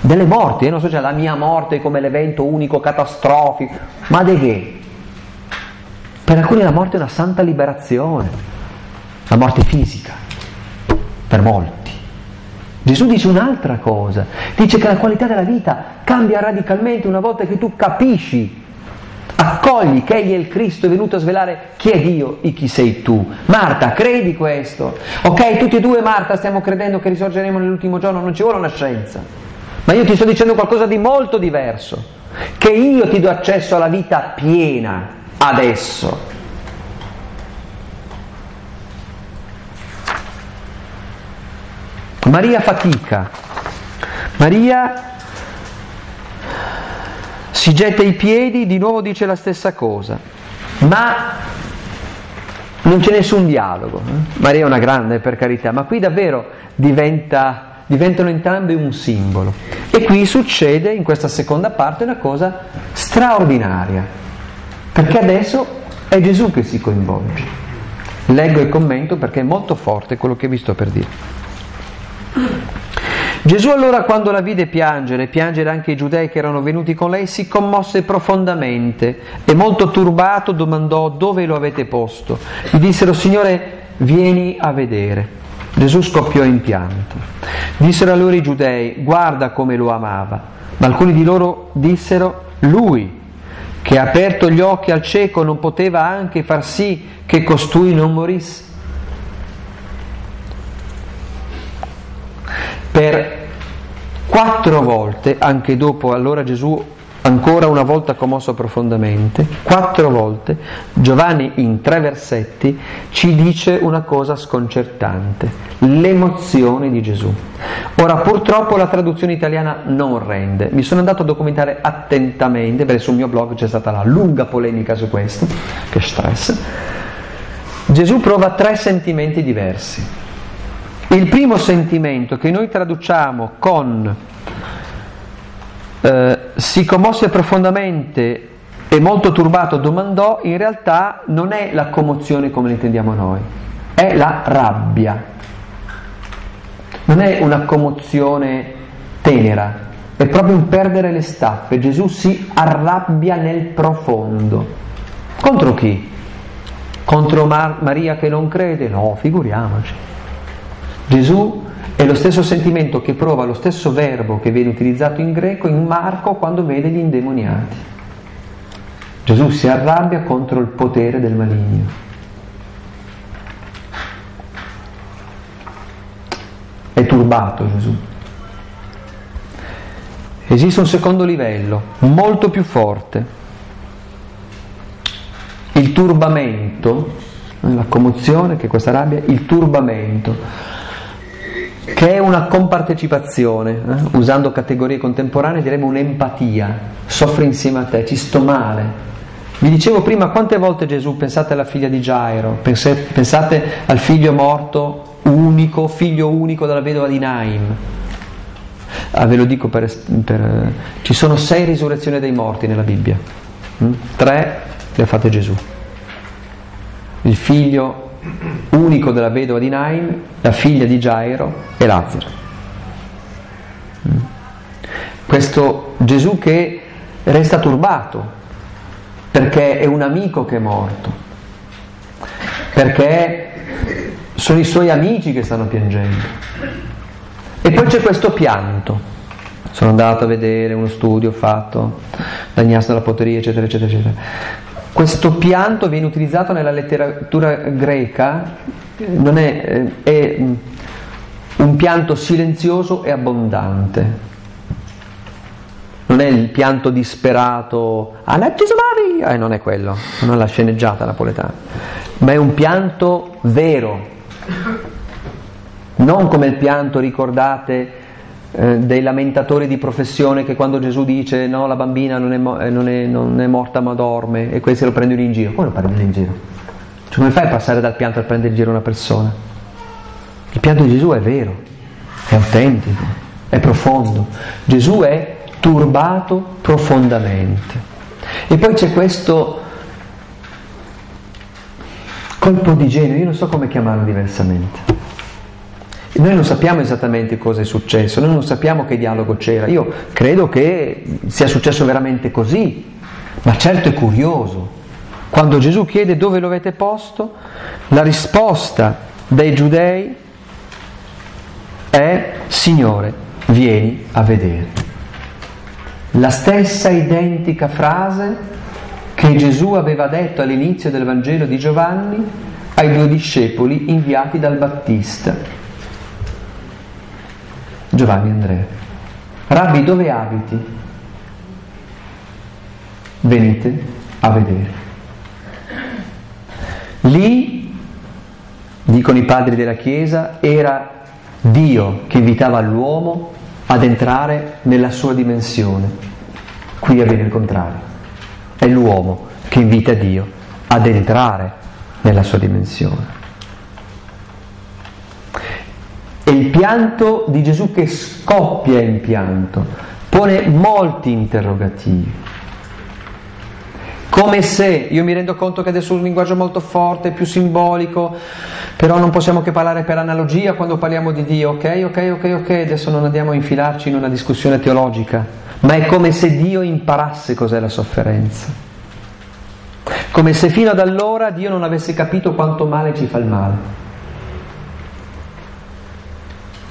Delle morti, io non so se la mia morte come l'evento unico catastrofico, ma di che? Per alcuni la morte è una santa liberazione, la morte fisica, per molti. Gesù dice un'altra cosa, dice che la qualità della vita cambia radicalmente una volta che tu capisci accogli che Egli è il Cristo, è venuto a svelare chi è Dio e chi sei tu. Marta, credi questo? Ok, tutti e due, Marta, stiamo credendo che risorgeremo nell'ultimo giorno, non ci vuole una scienza. Ma io ti sto dicendo qualcosa di molto diverso, che io ti do accesso alla vita piena adesso. Maria fatica. Maria si getta i piedi, di nuovo dice la stessa cosa, ma non c'è nessun dialogo. Maria è una grande per carità, ma qui davvero diventa, diventano entrambi un simbolo. E qui succede in questa seconda parte una cosa straordinaria, perché adesso è Gesù che si coinvolge. Leggo il commento perché è molto forte quello che vi sto per dire. Gesù allora quando la vide piangere, piangere anche i giudei che erano venuti con lei, si commosse profondamente e molto turbato domandò dove lo avete posto. Gli dissero Signore vieni a vedere. Gesù scoppiò in pianto. Dissero allora i giudei guarda come lo amava, ma alcuni di loro dissero lui che ha aperto gli occhi al cieco non poteva anche far sì che costui non morisse. per quattro volte, anche dopo allora Gesù ancora una volta commosso profondamente, quattro volte Giovanni in tre versetti ci dice una cosa sconcertante, l'emozione di Gesù. Ora purtroppo la traduzione italiana non rende, mi sono andato a documentare attentamente, perché sul mio blog c'è stata la lunga polemica su questo, che stress Gesù prova tre sentimenti diversi. Il primo sentimento che noi traduciamo con eh, si commosse profondamente e molto turbato domandò, in realtà non è la commozione come la intendiamo noi, è la rabbia. Non è una commozione tenera, è proprio un perdere le staffe. Gesù si arrabbia nel profondo. Contro chi? Contro Mar- Maria che non crede? No, figuriamoci. Gesù è lo stesso sentimento che prova lo stesso verbo che viene utilizzato in greco in Marco quando vede gli indemoniati. Gesù si arrabbia contro il potere del maligno. È turbato Gesù. Esiste un secondo livello, molto più forte, il turbamento, la commozione che questa rabbia, il turbamento, che è una compartecipazione, eh? usando categorie contemporanee diremmo un'empatia, soffre insieme a te, ci sto male. Vi dicevo prima quante volte Gesù, pensate alla figlia di Gairo, pensate al figlio morto unico, figlio unico della vedova di Naim. Ah, ve lo dico per, per, ci sono sei risurrezioni dei morti nella Bibbia, mm? tre le ha fatte Gesù. Il figlio unico della vedova di Nain, la figlia di Gairo e Lazzaro. Questo Gesù che resta turbato perché è un amico che è morto, perché sono i suoi amici che stanno piangendo. E poi c'è questo pianto. Sono andato a vedere uno studio fatto da Ignacio della Potteria, eccetera, eccetera, eccetera. Questo pianto viene utilizzato nella letteratura greca, è, eh, è un pianto silenzioso e abbondante. Non è il pianto disperato, eh, non è quello, non è la sceneggiata napoletana, ma è un pianto vero, non come il pianto, ricordate, eh, dei lamentatori di professione che quando Gesù dice no, la bambina non è, eh, non è, non è morta ma dorme e questi lo prendono in giro. Come lo prendono in giro? Cioè, come fai a passare dal pianto a prendere in giro una persona? Il pianto di Gesù è vero, è autentico, è profondo. Gesù è turbato profondamente. E poi c'è questo colpo di genio, io non so come chiamarlo diversamente. Noi non sappiamo esattamente cosa è successo, noi non sappiamo che dialogo c'era. Io credo che sia successo veramente così, ma certo è curioso. Quando Gesù chiede dove lo avete posto, la risposta dei giudei è Signore, vieni a vedere. La stessa identica frase che Gesù aveva detto all'inizio del Vangelo di Giovanni ai due discepoli inviati dal Battista. Giovanni Andrea. Rabbi, dove abiti? Venite a vedere. Lì, dicono i padri della Chiesa, era Dio che invitava l'uomo ad entrare nella sua dimensione. Qui avviene il contrario. È l'uomo che invita Dio ad entrare nella sua dimensione. E il pianto di Gesù che scoppia in pianto pone molti interrogativi. Come se, io mi rendo conto che adesso è un linguaggio molto forte, più simbolico, però non possiamo che parlare per analogia quando parliamo di Dio, ok, ok, ok, ok, adesso non andiamo a infilarci in una discussione teologica, ma è come se Dio imparasse cos'è la sofferenza. Come se fino ad allora Dio non avesse capito quanto male ci fa il male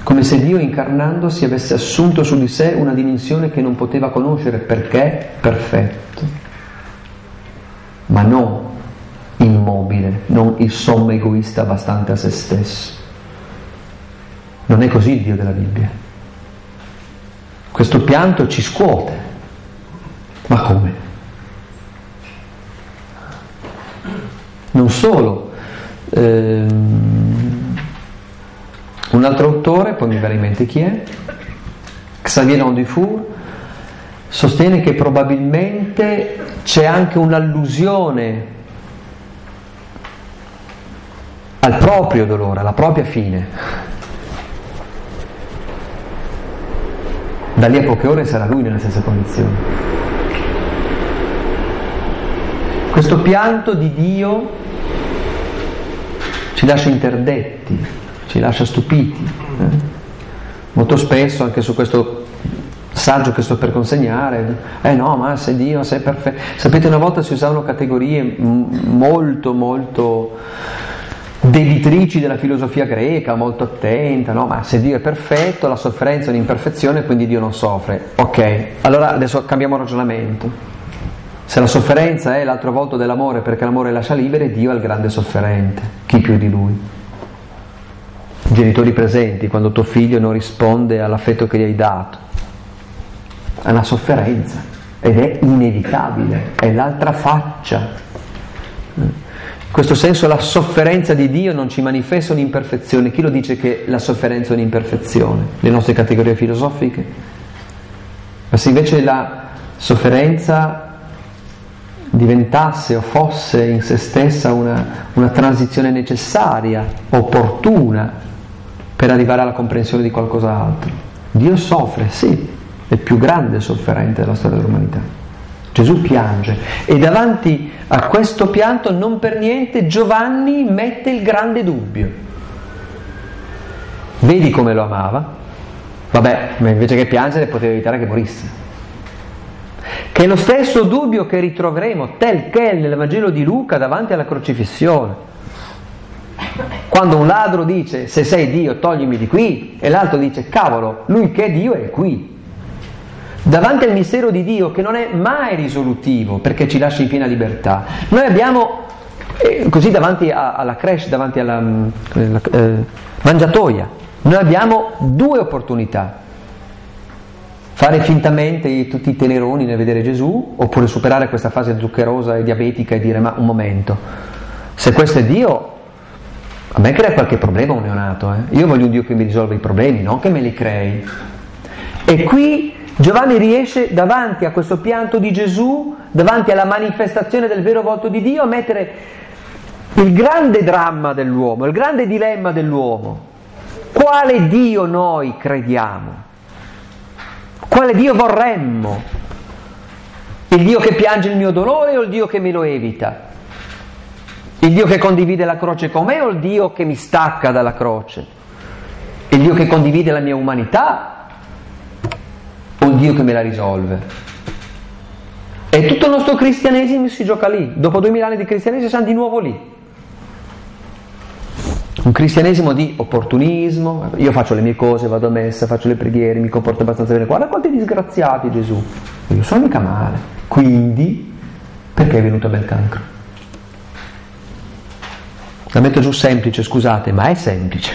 come se Dio incarnandosi avesse assunto su di sé una dimensione che non poteva conoscere perché perfetto, ma non immobile, non il sommo egoista bastante a se stesso. Non è così il Dio della Bibbia. Questo pianto ci scuote. Ma come? Non solo. Ehm, un altro autore, poi mi verrà in mente chi è, Xavier Dufour, sostiene che probabilmente c'è anche un'allusione proprio dolore, alla propria fine. Da lì a poche ore sarà lui nella stessa condizione. Questo pianto di Dio ci lascia interdetti, ci lascia stupiti. Eh? Molto spesso anche su questo saggio che sto per consegnare, eh no, ma se Dio, sei perfetto. Sapete, una volta si usavano categorie molto, molto debitrici della filosofia greca, molto attenta, no? Ma se Dio è perfetto, la sofferenza è un'imperfezione, quindi Dio non soffre. Ok, allora adesso cambiamo ragionamento. Se la sofferenza è l'altro volto dell'amore perché l'amore lascia libere, Dio è il grande sofferente, chi più di lui? Genitori presenti, quando tuo figlio non risponde all'affetto che gli hai dato, è una sofferenza ed è inevitabile, è l'altra faccia. In questo senso la sofferenza di Dio non ci manifesta un'imperfezione. Chi lo dice che la sofferenza è un'imperfezione? Le nostre categorie filosofiche? Ma se invece la sofferenza diventasse o fosse in se stessa una, una transizione necessaria, opportuna, per arrivare alla comprensione di qualcos'altro. Dio soffre, sì, è il più grande sofferente della storia dell'umanità. Gesù piange e davanti a questo pianto non per niente Giovanni mette il grande dubbio. Vedi come lo amava? Vabbè, ma invece che piangere poteva evitare che morisse. Che è lo stesso dubbio che ritroveremo tel quel nel Vangelo di Luca davanti alla crocifissione. Quando un ladro dice se sei Dio toglimi di qui e l'altro dice cavolo, lui che è Dio è qui davanti al mistero di Dio che non è mai risolutivo perché ci lascia in piena libertà. Noi abbiamo, eh, così davanti alla creche, davanti alla mm, eh, mangiatoia, noi abbiamo due opportunità. Fare fintamente tutti i teneroni nel vedere Gesù oppure superare questa fase zuccherosa e diabetica e dire ma un momento, se questo è Dio, a me crea qualche problema un neonato, eh? io voglio un Dio che mi risolva i problemi, non che me li crei. E qui Giovanni riesce davanti a questo pianto di Gesù, davanti alla manifestazione del vero volto di Dio, a mettere il grande dramma dell'uomo, il grande dilemma dell'uomo. Quale Dio noi crediamo? Quale Dio vorremmo? Il Dio che piange il mio dolore o il Dio che me lo evita? Il Dio che condivide la croce con me o il Dio che mi stacca dalla croce? Il Dio che condivide la mia umanità o il Dio che me la risolve. E tutto il nostro cristianesimo si gioca lì. Dopo duemila anni di cristianesimo siamo di nuovo lì. Un cristianesimo di opportunismo, io faccio le mie cose, vado a messa, faccio le preghiere, mi comporto abbastanza bene. Guarda quanti disgraziati Gesù. Io sono mica male. Quindi, perché è venuto a bel cancro? La metto giù semplice, scusate, ma è semplice.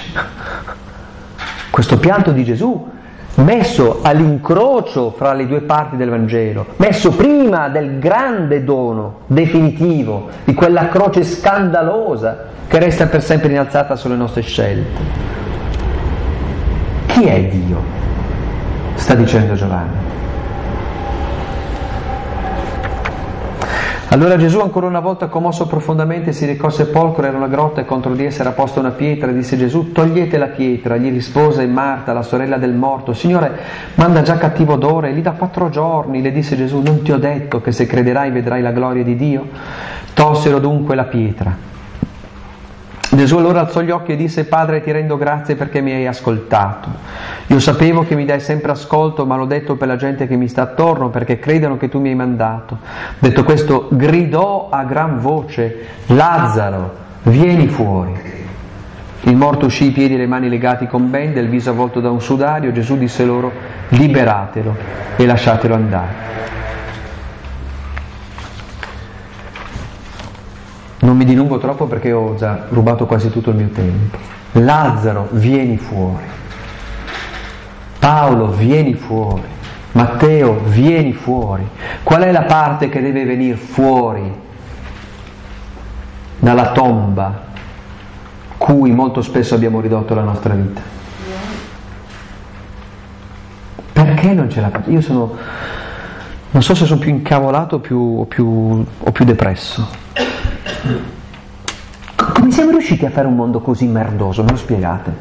Questo pianto di Gesù messo all'incrocio fra le due parti del Vangelo, messo prima del grande dono definitivo, di quella croce scandalosa che resta per sempre innalzata sulle nostre scelte. Chi è Dio? sta dicendo Giovanni. Allora Gesù ancora una volta commosso profondamente si recò al sepolcro, era una grotta e contro di essa era posta una pietra, disse Gesù togliete la pietra, gli rispose Marta, la sorella del morto, Signore manda già cattivo odore, lì da quattro giorni, le disse Gesù non ti ho detto che se crederai vedrai la gloria di Dio? Tolsero dunque la pietra. Gesù allora alzò gli occhi e disse, Padre ti rendo grazie perché mi hai ascoltato. Io sapevo che mi dai sempre ascolto, ma l'ho detto per la gente che mi sta attorno, perché credono che tu mi hai mandato. Detto questo, gridò a gran voce, Lazzaro, vieni fuori. Il morto uscì i piedi e le mani legati con bende, il viso avvolto da un sudario. Gesù disse loro, liberatelo e lasciatelo andare. Non mi dilungo troppo perché ho già rubato quasi tutto il mio tempo. Lazzaro, vieni fuori. Paolo, vieni fuori. Matteo, vieni fuori. Qual è la parte che deve venire fuori dalla tomba cui molto spesso abbiamo ridotto la nostra vita? Perché non ce la faccio? Io sono, non so se sono più incavolato o più, o più, o più depresso. Come siamo riusciti a fare un mondo così merdoso? Me lo spiegate?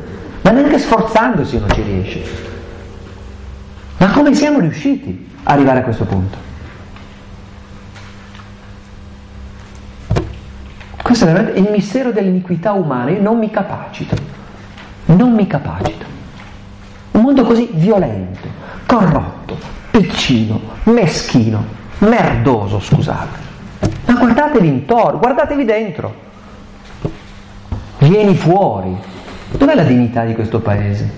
Ma neanche sforzandosi non ci riesce. Ma come siamo riusciti ad arrivare a questo punto? Questo è veramente il mistero dell'iniquità umana, io non mi capacito, non mi capacito. Un mondo così violento, corrotto, piccino, meschino, merdoso, scusate. Ma guardatevi intorno, guardatevi dentro. Vieni fuori. Dov'è la dignità di questo paese,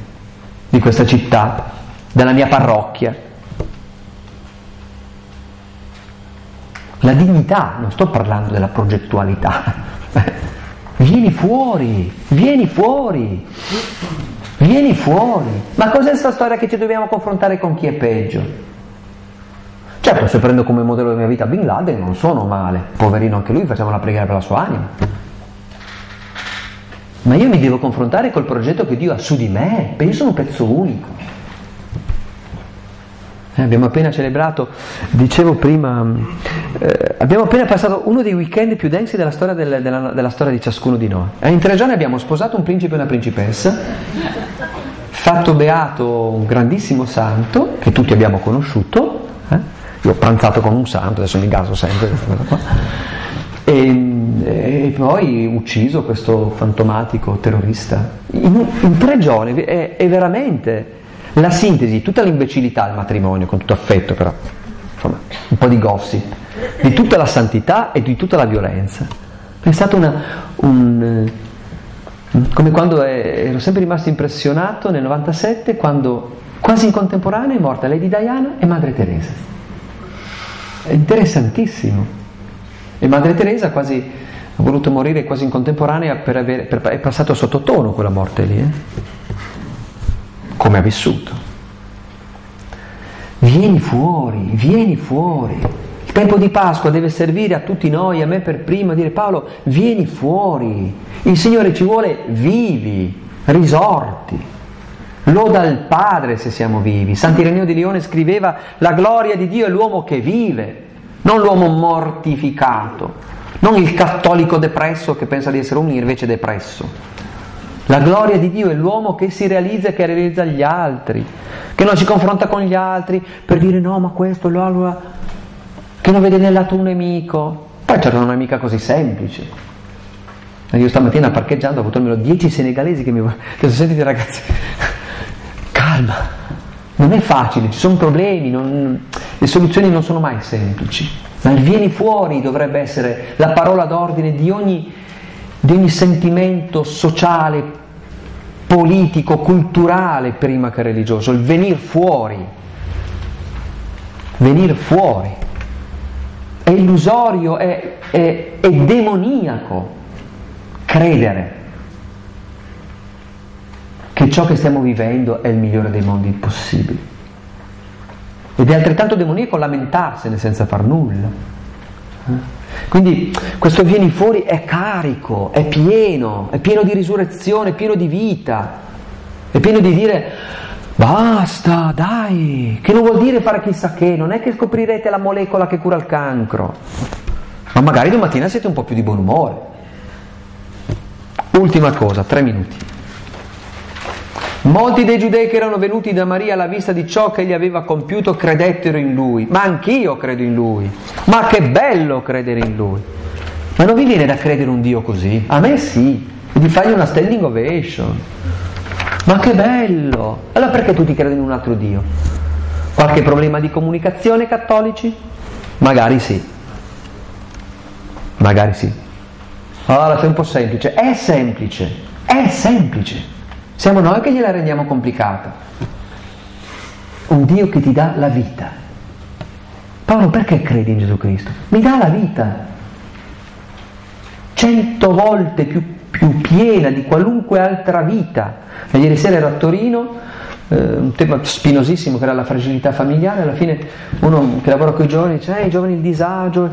di questa città, della mia parrocchia? La dignità, non sto parlando della progettualità. Vieni fuori, vieni fuori, vieni fuori. Ma cos'è questa storia che ci dobbiamo confrontare con chi è peggio? Certo, se prendo come modello della mia vita Bin Laden non sono male, poverino anche lui, facciamo la preghiera per la sua anima. Ma io mi devo confrontare col progetto che Dio ha su di me, perché io sono un pezzo unico. Eh, abbiamo appena celebrato, dicevo prima, eh, abbiamo appena passato uno dei weekend più densi della storia, del, della, della storia di ciascuno di noi. Eh, in tre giorni abbiamo sposato un principe e una principessa, fatto beato un grandissimo santo che tutti abbiamo conosciuto, eh? Io ho pranzato con un santo, adesso mi gaso sempre, e, e, poi ucciso questo fantomatico terrorista. In, in tre giorni è, è veramente la sintesi, tutta l'imbecillità del matrimonio, con tutto affetto però, insomma, un po' di gossip, di tutta la santità e di tutta la violenza. È stato una, un, eh, come quando è, ero sempre rimasto impressionato nel 97 quando quasi in contemporanea è morta Lady Diana e Madre Teresa. È interessantissimo. E Madre Teresa quasi ha voluto morire quasi in contemporanea per avere, per, è passato sottotono quella morte lì. Eh? come ha vissuto. Vieni fuori, vieni fuori. Il tempo di Pasqua deve servire a tutti noi, a me per primo, a dire Paolo, vieni fuori. Il Signore ci vuole vivi, risorti. Loda il Padre se siamo vivi. Sant'Ireneo di Lione scriveva la gloria di Dio è l'uomo che vive, non l'uomo mortificato, non il cattolico depresso che pensa di essere un invece depresso. La gloria di Dio è l'uomo che si realizza e che realizza gli altri, che non si confronta con gli altri per dire no, ma questo, allora, che non vede nel lato un nemico. Poi c'era una mica così semplice. Io stamattina parcheggiando ho avuto almeno dieci senegalesi che mi che sono sentiti ragazzi, calma, non è facile, ci sono problemi, non, le soluzioni non sono mai semplici, ma il vieni fuori dovrebbe essere la parola d'ordine di ogni di ogni sentimento sociale, politico, culturale prima che religioso, il venire fuori, venire fuori. È illusorio, è, è, è demoniaco credere che ciò che stiamo vivendo è il migliore dei mondi possibili. Ed è altrettanto demoniaco lamentarsene senza far nulla. Eh? Quindi questo vieni fuori è carico, è pieno, è pieno di risurrezione, è pieno di vita, è pieno di dire basta, dai, che non vuol dire fare chissà che, non è che scoprirete la molecola che cura il cancro, ma magari domattina siete un po' più di buon umore. Ultima cosa, tre minuti. Molti dei giudei che erano venuti da Maria alla vista di ciò che egli aveva compiuto credettero in lui, ma anch'io credo in lui. Ma che bello credere in lui. Ma non vi viene da credere un Dio così? A me sì, e di fargli una standing ovation. Ma che bello! Allora perché tutti credono in un altro Dio? Qualche problema di comunicazione cattolici? Magari sì. Magari sì. Allora è un po' semplice. È semplice. È semplice. Siamo noi che gliela rendiamo complicata. Un Dio che ti dà la vita. Paolo perché credi in Gesù Cristo? Mi dà la vita. Cento volte più, più piena di qualunque altra vita. E ieri sera ero a Torino, eh, un tema spinosissimo che era la fragilità familiare, alla fine uno che lavora con i giovani dice, eh, i giovani il disagio,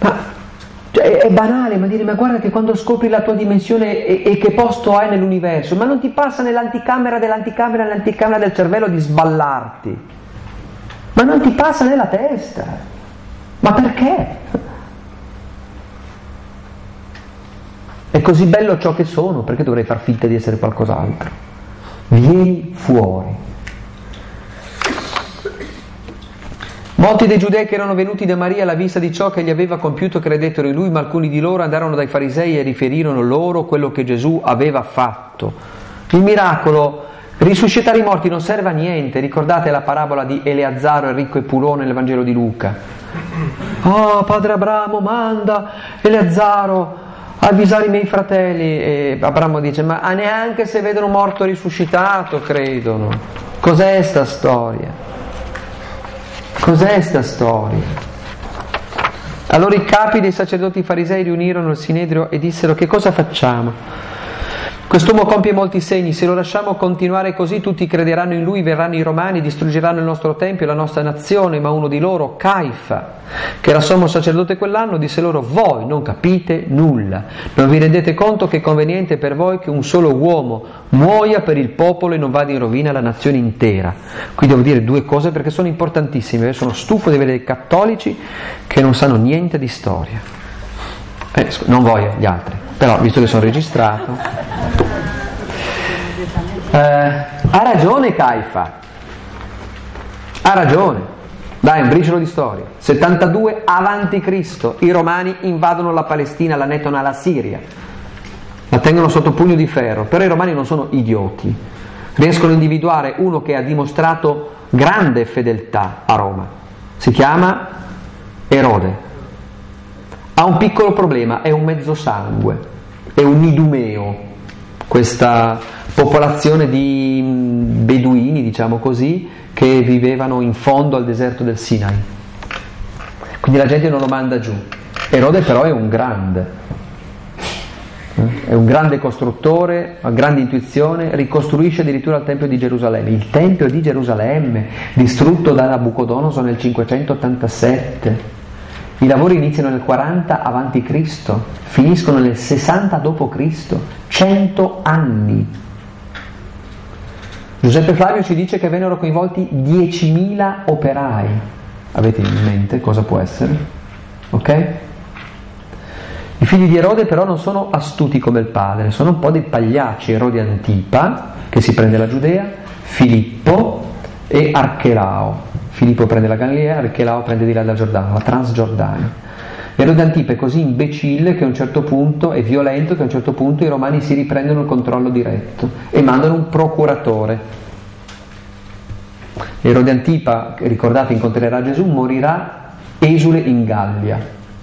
ma cioè, è banale, ma dire, ma guarda che quando scopri la tua dimensione e, e, che posto hai nell'universo, ma non ti passa nell'anticamera dell'anticamera, nell'anticamera del cervello di sballarti, ma non ti passa nella testa. Ma perché? È così bello ciò che sono, perché dovrei far finta di essere qualcos'altro? Vieni fuori. Molti dei giudei che erano venuti da Maria alla vista di ciò che gli aveva compiuto credettero in lui, ma alcuni di loro andarono dai farisei e riferirono loro quello che Gesù aveva fatto. Il miracolo, risuscitare i morti non serve a niente, ricordate la parabola di Eleazzaro, il ricco e purone nel Vangelo di Luca. Oh, padre Abramo, manda Eleazzaro avvisare i miei fratelli e Abramo dice ma neanche se vedono morto risuscitato credono cos'è sta storia cos'è sta storia? Allora i capi dei sacerdoti farisei riunirono il sinedrio e dissero che cosa facciamo Quest'uomo compie molti segni, se lo lasciamo continuare così tutti crederanno in lui, verranno i romani, distruggeranno il nostro tempio e la nostra nazione, ma uno di loro, Caifa, che era sommo sacerdote quell'anno, disse loro, voi non capite nulla, non vi rendete conto che è conveniente per voi che un solo uomo muoia per il popolo e non vada in rovina la nazione intera. Qui devo dire due cose perché sono importantissime, io sono stufo di vedere cattolici che non sanno niente di storia. Eh, non voi, gli altri, però visto che sono registrato. Eh, ha ragione Caifa, ha ragione. Dai, un briciolo di storia. 72 avanti Cristo, i romani invadono la Palestina, la nettono alla Siria, la tengono sotto pugno di ferro, però i romani non sono idioti, riescono a individuare uno che ha dimostrato grande fedeltà a Roma, si chiama Erode. Ha un piccolo problema, è un mezzo sangue, è un idumeo, questa popolazione di beduini, diciamo così, che vivevano in fondo al deserto del Sinai. Quindi la gente non lo manda giù. Erode però è un grande, è un grande costruttore, ha grande intuizione, ricostruisce addirittura il Tempio di Gerusalemme. Il Tempio di Gerusalemme, distrutto da Nabucodonosor nel 587. I lavori iniziano nel 40 a.C., finiscono nel 60 d.C., 100 anni Giuseppe Flavio ci dice che vennero coinvolti 10.000 operai. Avete in mente cosa può essere? Ok? I figli di Erode però non sono astuti come il padre, sono un po' dei pagliacci, Erode Antipa, che si prende la Giudea, Filippo e Archelao. Filippo prende la Galilea, Archelao prende di là dal Giordano, la Transgiordania. Erode Antipa è così imbecille che a un certo punto, è violento che a un certo punto i romani si riprendono il controllo diretto e mandano un procuratore. Erode Antipa, ricordate, incontrerà Gesù, morirà esule in Gallia.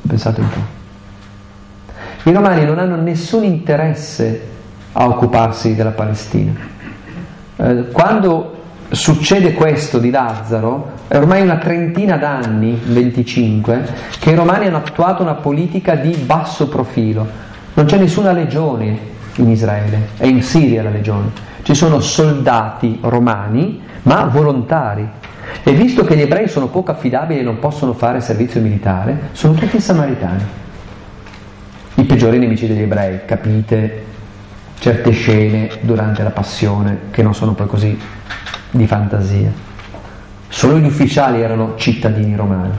Pensate un po'. I romani non hanno nessun interesse a occuparsi della Palestina. Eh, quando succede questo di Lazzaro, è ormai una trentina d'anni, 25, che i romani hanno attuato una politica di basso profilo. Non c'è nessuna legione in Israele, è in Siria la legione. Ci sono soldati romani, ma volontari. E visto che gli ebrei sono poco affidabili e non possono fare servizio militare, sono tutti samaritani. I peggiori nemici degli ebrei, capite certe scene durante la passione che non sono poi così di fantasia. Solo gli ufficiali erano cittadini romani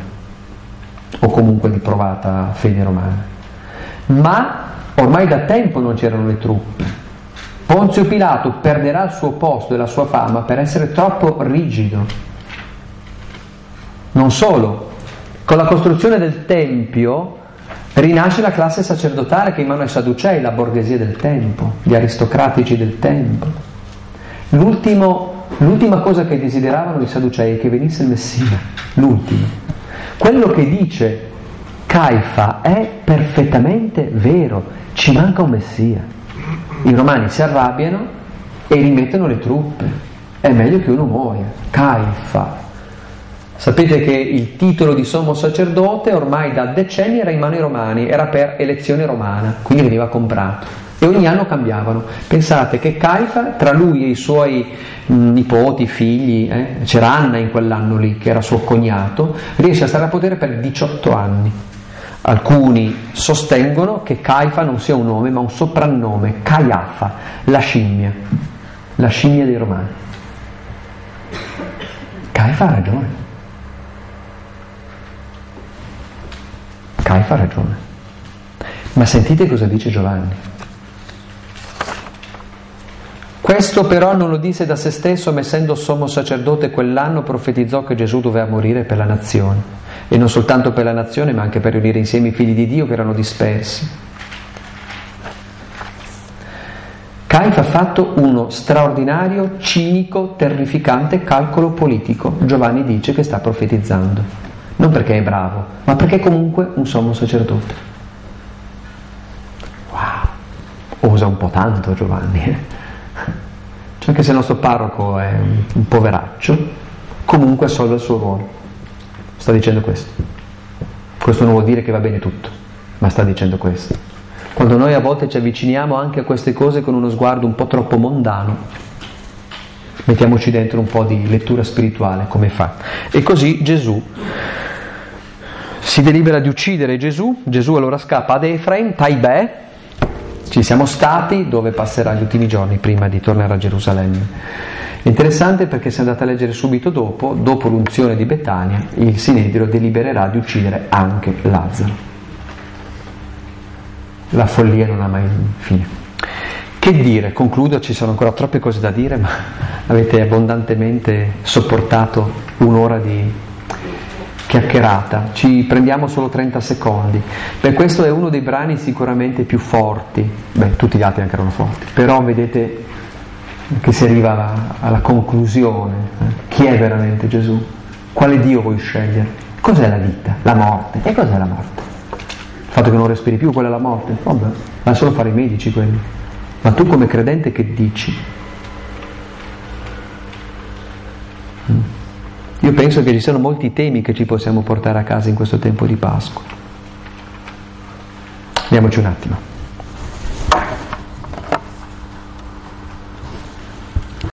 o comunque di provata fede romana. Ma ormai da tempo non c'erano le truppe. Ponzio Pilato perderà il suo posto e la sua fama per essere troppo rigido. Non solo, con la costruzione del Tempio rinasce la classe sacerdotale che in mano ai Sadducei, la borghesia del tempo, gli aristocratici del tempo. L'ultimo L'ultima cosa che desideravano i Sadducei è che venisse il Messia, l'ultimo. Quello che dice Caifa è perfettamente vero, ci manca un Messia. I romani si arrabbiano e rimettono le truppe. È meglio che uno muoia. Caifa. Sapete che il titolo di sommo sacerdote ormai da decenni era in mano ai romani, era per elezione romana, quindi veniva comprato e ogni anno cambiavano. Pensate che Caifa, tra lui e i suoi nipoti, figli, eh, c'era Anna in quell'anno lì, che era suo cognato, riesce a stare a potere per 18 anni. Alcuni sostengono che Caifa non sia un nome, ma un soprannome, Caiafa, la scimmia, la scimmia dei romani. Caifa ha ragione. Caifa ha ragione. Ma sentite cosa dice Giovanni. Questo però non lo disse da se stesso, ma essendo sommo sacerdote quell'anno profetizzò che Gesù doveva morire per la nazione. E non soltanto per la nazione, ma anche per riunire insieme i figli di Dio che erano dispersi. Caifa ha fatto uno straordinario, cinico, terrificante calcolo politico. Giovanni dice che sta profetizzando. Non perché è bravo, ma perché è comunque un sommo sacerdote. Wow, usa un po' tanto Giovanni. Eh? Cioè anche se il nostro parroco è un poveraccio, comunque assolve il suo ruolo. Sta dicendo questo. Questo non vuol dire che va bene tutto, ma sta dicendo questo. Quando noi a volte ci avviciniamo anche a queste cose con uno sguardo un po' troppo mondano, mettiamoci dentro un po' di lettura spirituale, come fa. E così Gesù si delibera di uccidere Gesù, Gesù allora scappa ad Efraim, Taibè, ci siamo stati dove passerà gli ultimi giorni prima di tornare a Gerusalemme. Interessante perché se andate a leggere subito dopo, dopo l'unzione di Betania, il Sinedrio delibererà di uccidere anche Lazzaro la follia non ha mai fine. Che dire? Concludo, ci sono ancora troppe cose da dire, ma avete abbondantemente sopportato un'ora di chiacchierata. Ci prendiamo solo 30 secondi. Beh, questo è uno dei brani sicuramente più forti. Beh, tutti gli altri anche erano forti, però vedete che si arriva alla conclusione. Eh? Chi è veramente Gesù? Quale Dio vuoi scegliere? Cos'è la vita? La morte. E cos'è la morte? Il fatto che non respiri più, quella è la morte. Vabbè, ma solo fare i medici quelli. Ma tu come credente che dici? Io penso che ci siano molti temi che ci possiamo portare a casa in questo tempo di Pasqua. Andiamoci un attimo.